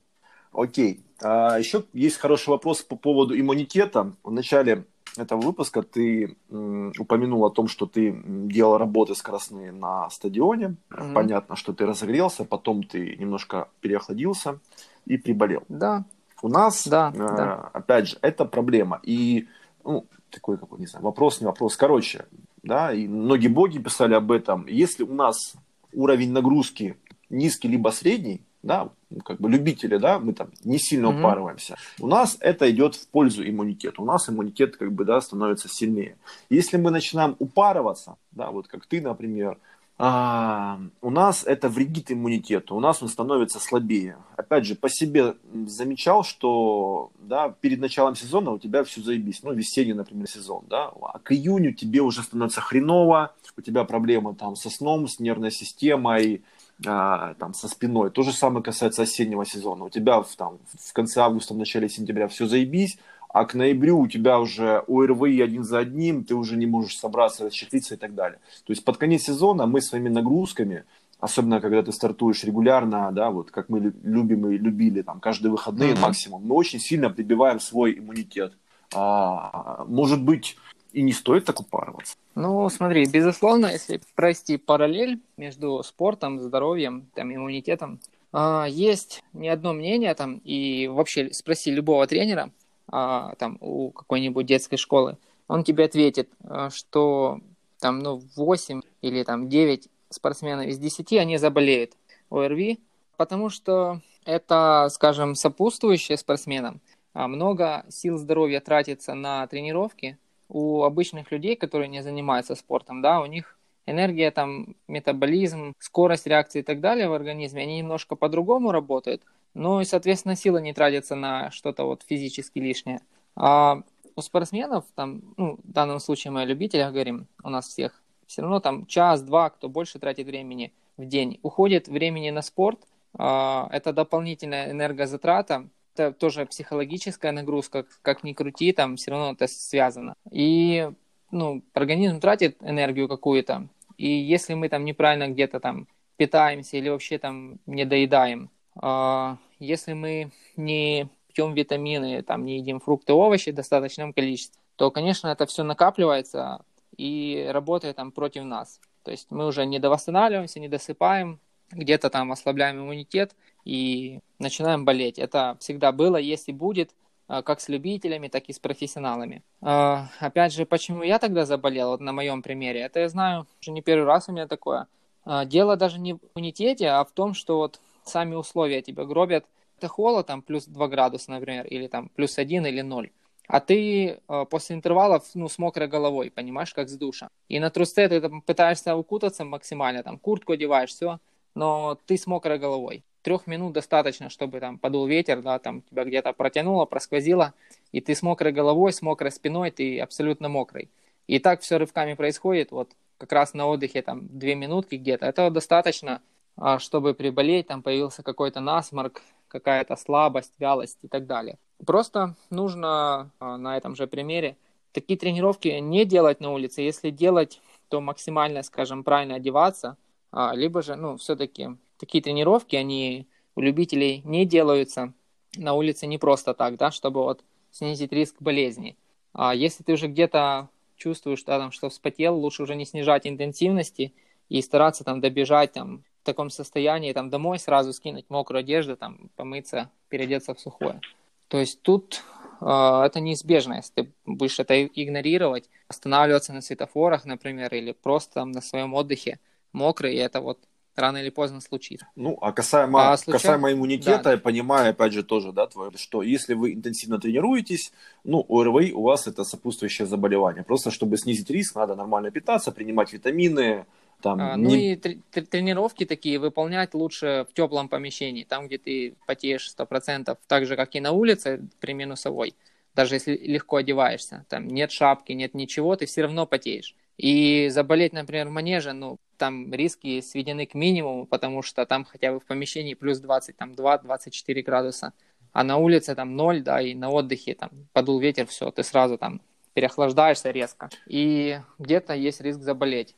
Окей. А, еще есть хороший вопрос по поводу иммунитета. В начале этого выпуска ты упомянул о том, что ты делал работы скоростные на стадионе. Mm-hmm. Понятно, что ты разогрелся, потом ты немножко переохладился и приболел. Да. У нас, да, э, да. опять же, это проблема. И, ну, такой, какой, не знаю, вопрос, не вопрос. Короче, да, и многие боги писали об этом. Если у нас уровень нагрузки низкий либо средний, да, как бы любители, да, мы там не сильно mm-hmm. упарываемся. У нас это идет в пользу иммунитета. У нас иммунитет как бы, да, становится сильнее. Если мы начинаем упарываться, да, вот как ты, например, а, у нас это вредит иммунитету, у нас он становится слабее. Опять же, по себе замечал, что да, перед началом сезона у тебя все заебись, ну, весенний, например, сезон, да, а к июню тебе уже становится хреново, у тебя проблемы там со сном, с нервной системой, а, там, со спиной. То же самое касается осеннего сезона. У тебя в, там, в конце августа, в начале сентября все заебись, а к ноябрю у тебя уже ОРВИ один за одним, ты уже не можешь собраться, расчехлиться и так далее. То есть под конец сезона мы своими нагрузками, особенно когда ты стартуешь регулярно, да, вот как мы любим и любили там каждые выходные mm-hmm. максимум, мы очень сильно прибиваем свой иммунитет. А, может быть, и не стоит так упарываться. Ну, смотри, безусловно, если провести параллель между спортом, здоровьем, там, иммунитетом, а, есть не одно мнение там, и вообще спроси любого тренера, а, там, у какой-нибудь детской школы, он тебе ответит, а, что там, ну, 8 или там 9 спортсменов из 10, они заболеют ОРВИ, потому что это, скажем, сопутствующие спортсменам. Много сил здоровья тратится на тренировки. У обычных людей, которые не занимаются спортом, да, у них энергия, там, метаболизм, скорость реакции и так далее в организме, они немножко по-другому работают, ну и, соответственно, сила не тратится на что-то вот физически лишнее. А у спортсменов, там, ну, в данном случае мы о любителях говорим, у нас всех, все равно там час-два, кто больше тратит времени в день, уходит времени на спорт, а, это дополнительная энергозатрата, это тоже психологическая нагрузка, как ни крути, там все равно это связано. И ну, организм тратит энергию какую-то, и если мы там неправильно где-то там питаемся или вообще там не доедаем, а, если мы не пьем витамины, там не едим фрукты, овощи в достаточном количестве, то, конечно, это все накапливается и работает там против нас. То есть мы уже не довосстанавливаемся, не досыпаем, где-то там ослабляем иммунитет и начинаем болеть. Это всегда было, есть и будет, а, как с любителями, так и с профессионалами. А, опять же, почему я тогда заболел, вот на моем примере, это я знаю, уже не первый раз у меня такое. А, дело даже не в иммунитете, а в том, что вот сами условия тебя гробят. Это холод, там плюс 2 градуса, например, или там плюс 1 или 0. А ты после интервалов, ну, с мокрой головой, понимаешь, как с душа. И на трусце ты там, пытаешься укутаться максимально, там, куртку одеваешь, все, но ты с мокрой головой. Трех минут достаточно, чтобы там подул ветер, да, там тебя где-то протянуло, просквозило, и ты с мокрой головой, с мокрой спиной, ты абсолютно мокрый. И так все рывками происходит, вот как раз на отдыхе там две минутки где-то. Этого достаточно, а, чтобы приболеть, там появился какой-то насморк, какая-то слабость, вялость и так далее. Просто нужно а, на этом же примере такие тренировки не делать на улице. Если делать, то максимально, скажем, правильно одеваться, а, либо же, ну, все-таки такие тренировки, они у любителей не делаются на улице не просто так, да, чтобы вот снизить риск болезни. А если ты уже где-то чувствуешь, да, там, что вспотел, лучше уже не снижать интенсивности и стараться там добежать там в таком состоянии, там домой сразу скинуть мокрую одежду, там помыться, переодеться в сухое. То есть тут э, это неизбежно, если ты будешь это игнорировать, останавливаться на светофорах, например, или просто там на своем отдыхе мокрый, и это вот рано или поздно случится. Ну, а касаемо, а случай... касаемо иммунитета, да, я понимаю, опять же, тоже, да, твое, что если вы интенсивно тренируетесь, ну, ОРВИ у вас это сопутствующее заболевание. Просто чтобы снизить риск, надо нормально питаться, принимать витамины, там, а, ну не... и тр- тренировки такие выполнять лучше в теплом помещении, там, где ты потеешь 100%, так же, как и на улице при минусовой, даже если легко одеваешься, там нет шапки, нет ничего, ты все равно потеешь. И заболеть, например, в манеже, ну, там риски сведены к минимуму, потому что там хотя бы в помещении плюс 20, там 2-24 градуса, а на улице там 0, да, и на отдыхе там подул ветер, все, ты сразу там переохлаждаешься резко. И где-то есть риск заболеть.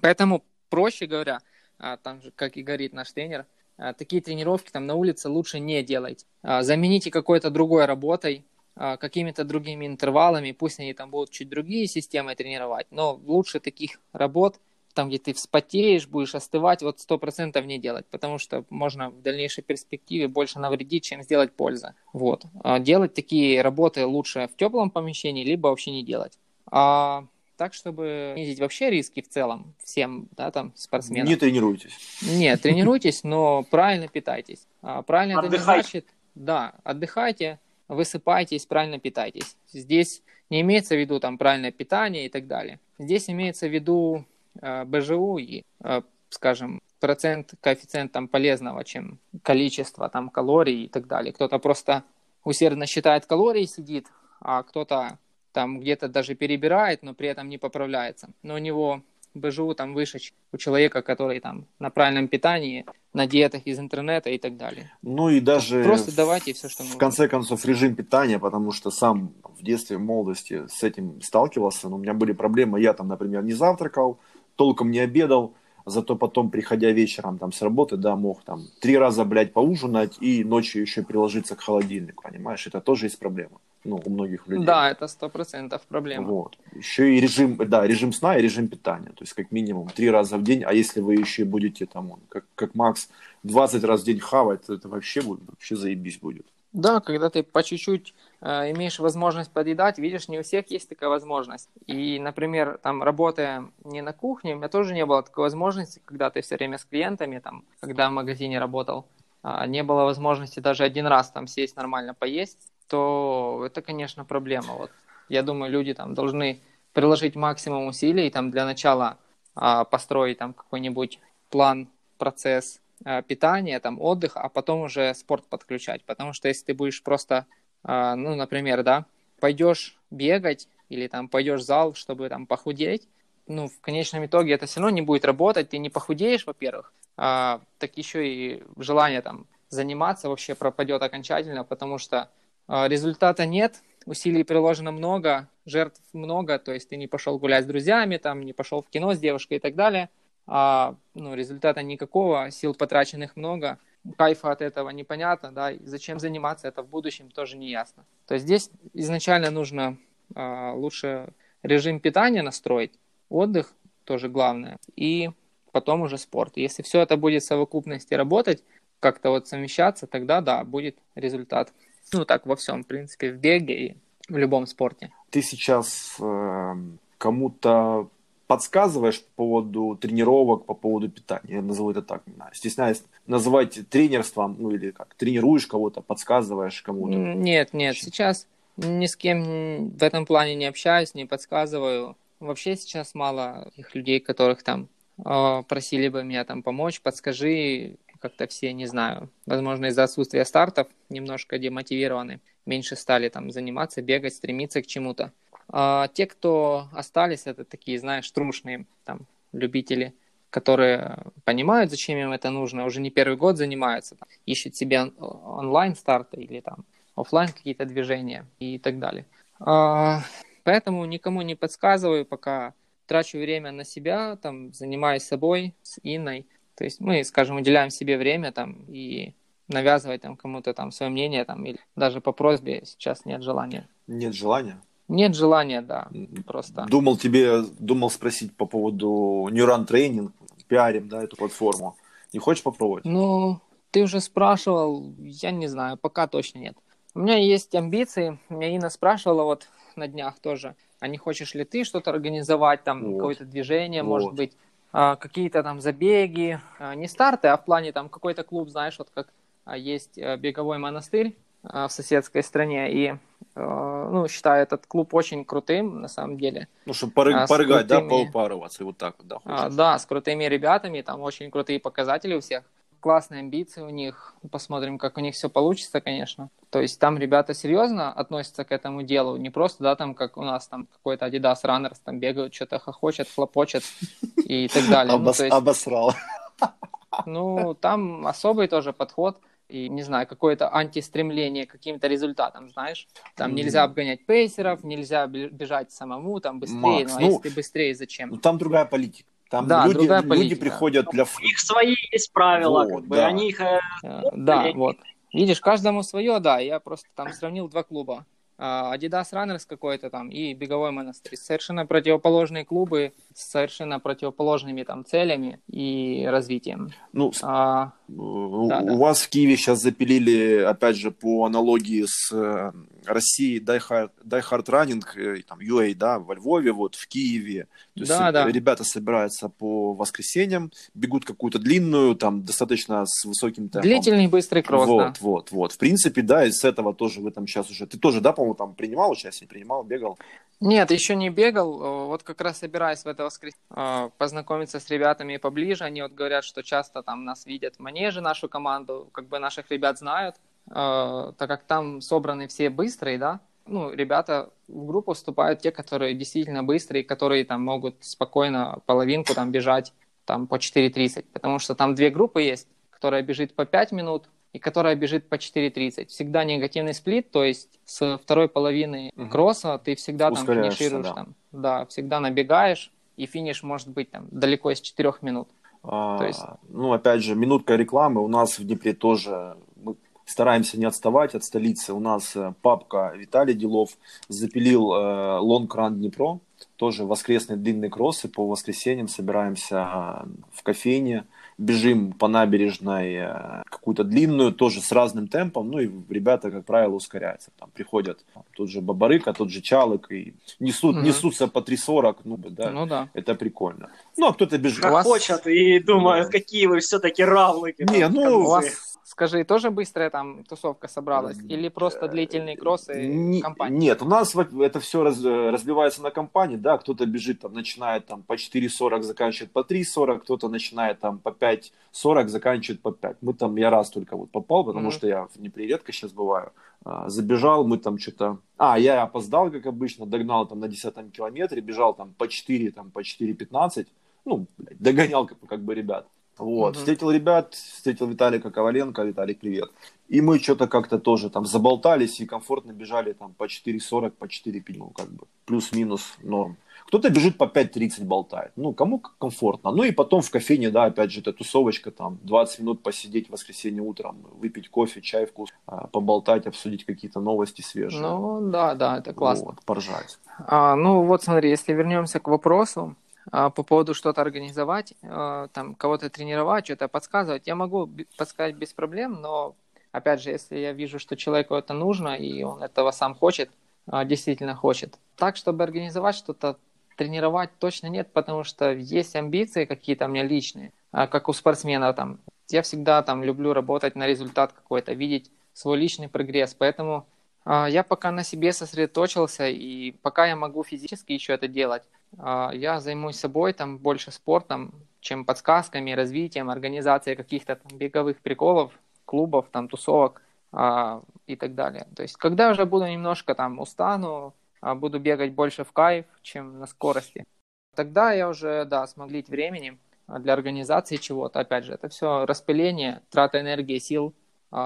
Поэтому, проще говоря, а, там же, как и говорит наш тренер, а, такие тренировки там на улице лучше не делать. А, замените какой-то другой работой, какими-то другими интервалами, пусть они там будут чуть другие системы тренировать, но лучше таких работ, там, где ты вспотеешь, будешь остывать, вот сто процентов не делать, потому что можно в дальнейшей перспективе больше навредить, чем сделать пользу. Вот. Делать такие работы лучше в теплом помещении, либо вообще не делать. А так, чтобы снизить вообще риски в целом всем, да, там, спортсменам. Не тренируйтесь. Нет, тренируйтесь, но правильно питайтесь. А правильно это не значит, да, отдыхайте, высыпайтесь, правильно питайтесь. Здесь не имеется в виду там правильное питание и так далее. Здесь имеется в виду э, БЖУ и, э, скажем, процент, коэффициент там полезного, чем количество там калорий и так далее. Кто-то просто усердно считает калории, сидит, а кто-то там где-то даже перебирает, но при этом не поправляется. Но у него БЖУ там выше у человека, который там на правильном питании, на диетах из интернета и так далее. Ну и даже просто давайте все, что нужно. В конце концов режим питания, потому что сам в детстве, в молодости с этим сталкивался, но у меня были проблемы, я там, например, не завтракал, толком не обедал, зато потом, приходя вечером там с работы, да, мог там три раза, блядь, поужинать и ночью еще приложиться к холодильнику, понимаешь, это тоже есть проблема ну, у многих людей. Да, это сто процентов проблема. Вот. Еще и режим, да, режим сна и режим питания. То есть, как минимум, три раза в день. А если вы еще будете там, как, как Макс, 20 раз в день хавать, то это вообще будет, вообще заебись будет. Да, когда ты по чуть-чуть э, имеешь возможность подъедать, видишь, не у всех есть такая возможность. И, например, там, работая не на кухне, у меня тоже не было такой возможности, когда ты все время с клиентами, там, когда в магазине работал, э, не было возможности даже один раз там сесть нормально поесть, то это, конечно, проблема. Вот. Я думаю, люди там должны приложить максимум усилий там для начала э, построить там какой-нибудь план, процесс э, питания, там отдых, а потом уже спорт подключать. Потому что если ты будешь просто, э, ну, например, да, пойдешь бегать или там пойдешь в зал, чтобы там похудеть, ну, в конечном итоге это все равно не будет работать, ты не похудеешь, во-первых, а, так еще и желание там заниматься вообще пропадет окончательно, потому что а, результата нет, усилий приложено много, жертв много, то есть ты не пошел гулять с друзьями, там, не пошел в кино с девушкой и так далее – а ну, результата никакого, сил потраченных много, кайфа от этого непонятно, да, и зачем заниматься это в будущем тоже не ясно. То есть здесь изначально нужно а, лучше режим питания настроить, отдых тоже главное, и потом уже спорт. Если все это будет в совокупности работать, как-то вот совмещаться, тогда да, будет результат. Ну так во всем, в принципе, в беге и в любом спорте. Ты сейчас э, кому-то подсказываешь по поводу тренировок, по поводу питания. Я назову это так. Стесняюсь называть тренерством, ну или как, тренируешь кого-то, подсказываешь кому-то. Нет, нет, сейчас ни с кем в этом плане не общаюсь, не подсказываю. Вообще сейчас мало тех людей, которых там э, просили бы меня там помочь, подскажи, как-то все, не знаю, возможно, из-за отсутствия стартов немножко демотивированы, меньше стали там заниматься, бегать, стремиться к чему-то. А те, кто остались, это такие, знаешь, трушные там любители, которые понимают, зачем им это нужно, уже не первый год занимаются, там, ищут себе онлайн старты или там офлайн какие-то движения и так далее. А, поэтому никому не подсказываю, пока трачу время на себя, там, занимаюсь собой с Инной. То есть мы, скажем, уделяем себе время там и навязывать там кому-то там свое мнение там или даже по просьбе сейчас нет желания. Нет желания? Нет желания, да, просто. Думал тебе, думал спросить по поводу Neuron Training, пиарим, да, эту платформу. Не хочешь попробовать? Ну, ты уже спрашивал, я не знаю, пока точно нет. У меня есть амбиции, меня Инна спрашивала вот на днях тоже, а не хочешь ли ты что-то организовать, там, вот. какое-то движение, вот. может быть, какие-то там забеги, а, не старты, а в плане там какой-то клуб, знаешь, вот как а, есть э, беговой монастырь в соседской стране, и Э, ну, считаю этот клуб очень крутым, на самом деле. Ну, чтобы поры- а, порыгать, крутыми... да, поупарываться, и вот так вот, да, а, Да, с крутыми ребятами, там очень крутые показатели у всех, классные амбиции у них, посмотрим, как у них все получится, конечно. То есть там ребята серьезно относятся к этому делу, не просто, да, там, как у нас там какой-то Adidas Runners там бегают, что-то хохочет, хлопочет и так далее. Ну, обосрал. Ну, там особый тоже подход – и, не знаю, какое-то антистремление к каким-то результатам, знаешь. Там нельзя обгонять пейсеров, нельзя бежать самому, там быстрее, Макс, ну, а ну, если быстрее, зачем? Ну, там другая политика. Там да, люди, другая политика. люди приходят для... У них свои есть правила, вот, как бы, да. они их... Э, да, вот. Видишь, каждому свое, да. Я просто там сравнил два клуба. А, Adidas Runners какой-то там и беговой монастырь. Совершенно противоположные клубы с совершенно противоположными там целями и развитием. Ну, а, да, у да. вас в Киеве сейчас запилили, опять же, по аналогии с э, Россией Die Hard, Die Hard Running, э, там, UA, да, во Львове, вот, в Киеве. То да, есть да. ребята собираются по воскресеньям, бегут какую-то длинную, там, достаточно с высоким темпом. Длительный быстрый кросс, Вот, да. вот, вот. В принципе, да, и с этого тоже вы там сейчас уже... Ты тоже, да, по-моему, там принимал участие, принимал, бегал? Нет, еще не бегал. Вот как раз собираюсь в это воскресенье познакомиться с ребятами поближе. Они вот говорят, что часто там нас видят в манеже, нашу команду, как бы наших ребят знают, а, так как там собраны все быстрые, да, ну, ребята в группу вступают те, которые действительно быстрые, которые там могут спокойно половинку там бежать там по 4.30, потому что там две группы есть, которая бежит по 5 минут, и которая бежит по 4.30. Всегда негативный сплит, то есть с второй половины угу. кросса ты всегда там финишируешь, да. Там, да, всегда набегаешь, и финиш может быть там далеко из 4 минут. А, то есть... Ну, опять же, минутка рекламы. У нас в Днепре тоже мы стараемся не отставать от столицы. У нас э, папка Виталий Делов запилил э, Long Run Днепро. тоже воскресные длинные кроссы по воскресеньям собираемся в кофейне, бежим по набережной э, какую-то длинную, тоже с разным темпом, ну и ребята, как правило, ускоряются. Там приходят тот же Бабарыка, тот же Чалык, и несут, mm несутся по 3.40, ну, да, ну да, это прикольно. Ну, а кто-то бежит. Как вас... хотят и думают, да. какие вы все-таки равлыки. Не, ну, у вас Скажи, тоже быстрая там тусовка собралась? Или просто длительные кроссы не, компании? Нет, у нас это все раз, разбивается на компании, да, кто-то бежит там, начинает там по 4.40, заканчивает по 3.40, кто-то начинает там по 5.40, заканчивает по 5. Мы там, я раз только вот попал, потому mm-hmm. что я в Днепре редко сейчас бываю, а, забежал, мы там что-то... А, я опоздал, как обычно, догнал там на 10 километре, бежал там по 4, там по 4.15, ну, блядь, догонял как бы ребят. Вот, mm встретил ребят, встретил Виталика Коваленко, Виталик, привет. И мы что-то как-то тоже там заболтались и комфортно бежали там по 4.40, по 4.5, ну как бы плюс-минус норм. Кто-то бежит по 5.30 болтает. Ну, кому комфортно. Ну и потом в кофейне, да, опять же, эта тусовочка, там, 20 минут посидеть в воскресенье утром, выпить кофе, чай вкус, а, поболтать, обсудить какие-то новости свежие. Ну, да, да, это классно. Вот, поржать. А, ну, вот смотри, если вернемся к вопросу, по поводу что-то организовать, а, там кого-то тренировать, что-то подсказывать, я могу подсказать без проблем, но опять же, если я вижу, что человеку это нужно и он этого сам хочет, а, действительно хочет. Так, чтобы организовать что-то, тренировать точно нет, потому что есть амбиции какие-то у меня личные, как у спортсмена там. Я всегда там люблю работать на результат какой-то, видеть свой личный прогресс, поэтому я пока на себе сосредоточился, и пока я могу физически еще это делать, а, я займусь собой, там, больше спортом, чем подсказками, развитием, организацией каких-то там беговых приколов, клубов, там, тусовок а, и так далее. То есть, когда уже буду немножко там устану, а, буду бегать больше в кайф, чем на скорости, тогда я уже, да, смогу времени для организации чего-то. Опять же, это все распыление, трата энергии, сил,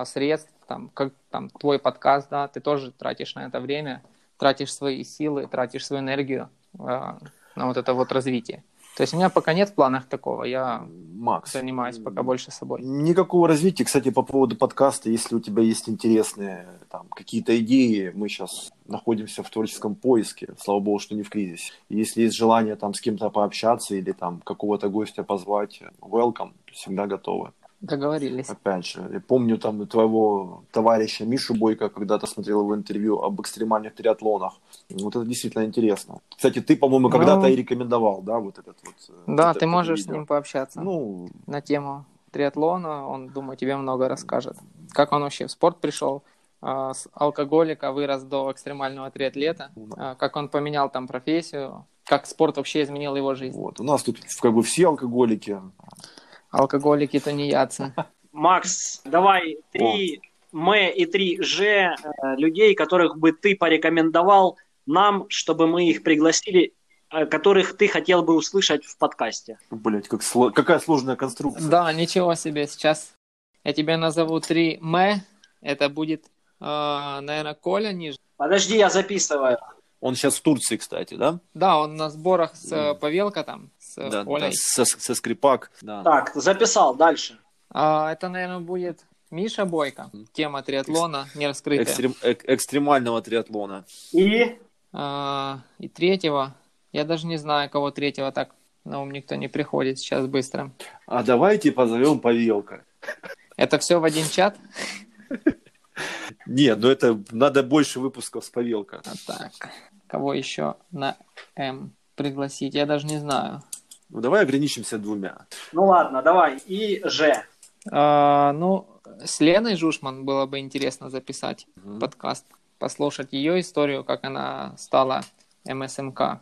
средств, там, как там твой подкаст, да, ты тоже тратишь на это время, тратишь свои силы, тратишь свою энергию на вот это вот развитие. То есть у меня пока нет в планах такого, я Макс, занимаюсь пока больше собой. Никакого развития, кстати, по поводу подкаста, если у тебя есть интересные там какие-то идеи, мы сейчас находимся в творческом поиске, слава богу, что не в кризисе. Если есть желание там с кем-то пообщаться или там какого-то гостя позвать, welcome, всегда готовы. Договорились. Опять же, я помню там твоего товарища Мишу Бойко, когда-то смотрел его интервью об экстремальных триатлонах. Вот это действительно интересно. Кстати, ты, по-моему, ну, когда-то и рекомендовал, да, вот этот вот. Э, да, вот ты можешь видео. с ним пообщаться. Ну, на тему триатлона, он, думаю, тебе много расскажет. Как он вообще в спорт пришел, а, с алкоголика вырос до экстремального триатлета, а, как он поменял там профессию, как спорт вообще изменил его жизнь. Вот, у нас тут как бы все алкоголики. Алкоголики тунеядцы. Макс, давай три М и три Ж э, людей, которых бы ты порекомендовал нам, чтобы мы их пригласили, э, которых ты хотел бы услышать в подкасте. Блять, как сло... какая сложная конструкция. Да, ничего себе. Сейчас я тебе назову три М. Это будет, э, наверное, Коля ниже. Подожди, я записываю. Он сейчас в Турции, кстати, да? Да, он на сборах с mm. Павелко там, с да, Олей. Да, со, со скрипак. Да. Так, записал, дальше. А, это, наверное, будет Миша Бойко. Тема триатлона не раскрытая. Экстрем, эк, экстремального триатлона. И? А, и третьего. Я даже не знаю, кого третьего так на ум никто не приходит сейчас быстро. А давайте позовем Павелка. Это все в один чат? Нет, ну это надо больше выпусков с Павелка. А так, кого еще на М пригласить? Я даже не знаю. Ну давай ограничимся двумя. Ну ладно, давай. И Ж. А, ну, с Леной Жушман было бы интересно записать угу. подкаст, послушать ее историю, как она стала МСМК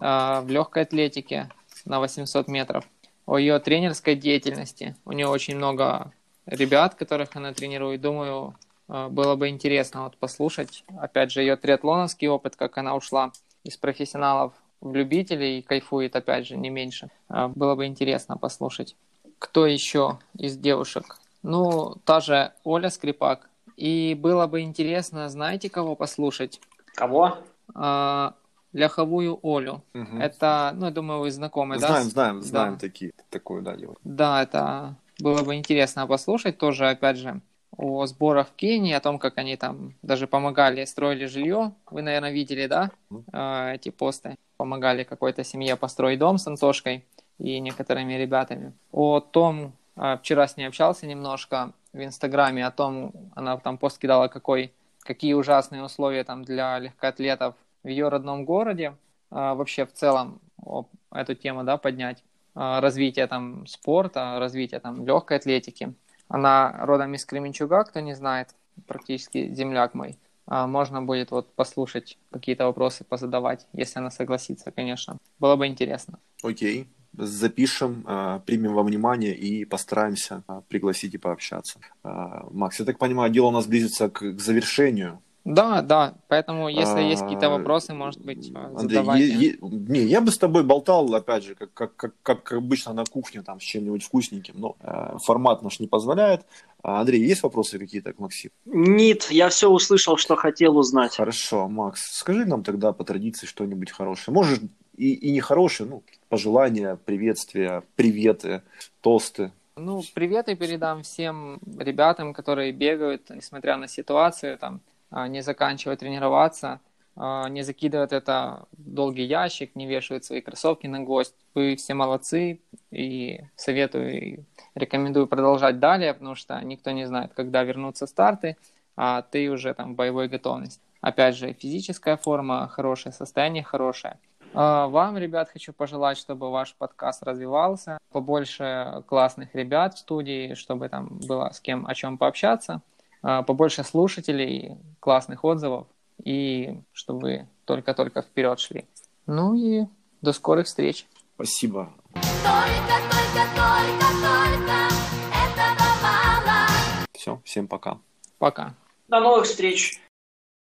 а, в легкой атлетике на 800 метров, о ее тренерской деятельности. У нее очень много ребят, которых она тренирует. Думаю, а, было бы интересно вот послушать, опять же, ее триатлоновский опыт, как она ушла из профессионалов любителей и кайфует, опять же, не меньше. А, было бы интересно послушать. Кто еще из девушек ну, та же Оля Скрипак. И было бы интересно, знаете, кого послушать? Кого? А, Ляховую Олю. Угу. Это, ну, я думаю, вы знакомы, знаем, да? Знаем, знаем, да. такие, такую, да, девушку. Да, это было бы интересно послушать тоже, опять же. О сборах в Кении, о том, как они там даже помогали, строили жилье. Вы, наверное, видели, да, э, эти посты? Помогали какой-то семье построить дом с Антошкой и некоторыми ребятами. О том, э, вчера с ней общался немножко в Инстаграме, о том, она там пост кидала, какой, какие ужасные условия там для легкоатлетов в ее родном городе. Э, вообще в целом эту тему, да, поднять. Развитие там спорта, развитие там легкой атлетики. Она родом из Кременчуга, кто не знает, практически земляк мой. А, можно будет вот послушать, какие-то вопросы позадавать, если она согласится, конечно. Было бы интересно. Окей, запишем, а, примем во внимание и постараемся а, пригласить и пообщаться. Макс, я так понимаю, дело у нас близится к завершению. Да, да, поэтому если есть какие-то вопросы, может быть, Андрей, задавайте. Е- е- не, я бы с тобой болтал, опять же, как, как, как, как обычно на кухне, там, с чем-нибудь вкусненьким, но э, формат наш не позволяет. Андрей, есть вопросы какие-то к Максиму? Нет, я все услышал, что хотел узнать. Хорошо, Макс, скажи нам тогда по традиции что-нибудь хорошее. Можешь и, и не хорошее, ну, пожелания, приветствия, приветы, тосты. Ну, приветы передам всем ребятам, которые бегают, несмотря на ситуацию, там, а, не заканчивают тренироваться, а, не закидывают это в долгий ящик, не вешают свои кроссовки на гвоздь. Вы все молодцы и советую и рекомендую продолжать далее, потому что никто не знает, когда вернутся старты, а ты уже там в боевой готовности. Опять же, физическая форма хорошая, состояние хорошее. А, вам, ребят, хочу пожелать, чтобы ваш подкаст развивался, побольше классных ребят в студии, чтобы там было с кем о чем пообщаться. А, побольше слушателей, классных отзывов, и чтобы вы только-только вперед шли. Ну и до скорых встреч. Спасибо. Только, только, только, только этого мало. Все, всем пока. Пока. До новых встреч.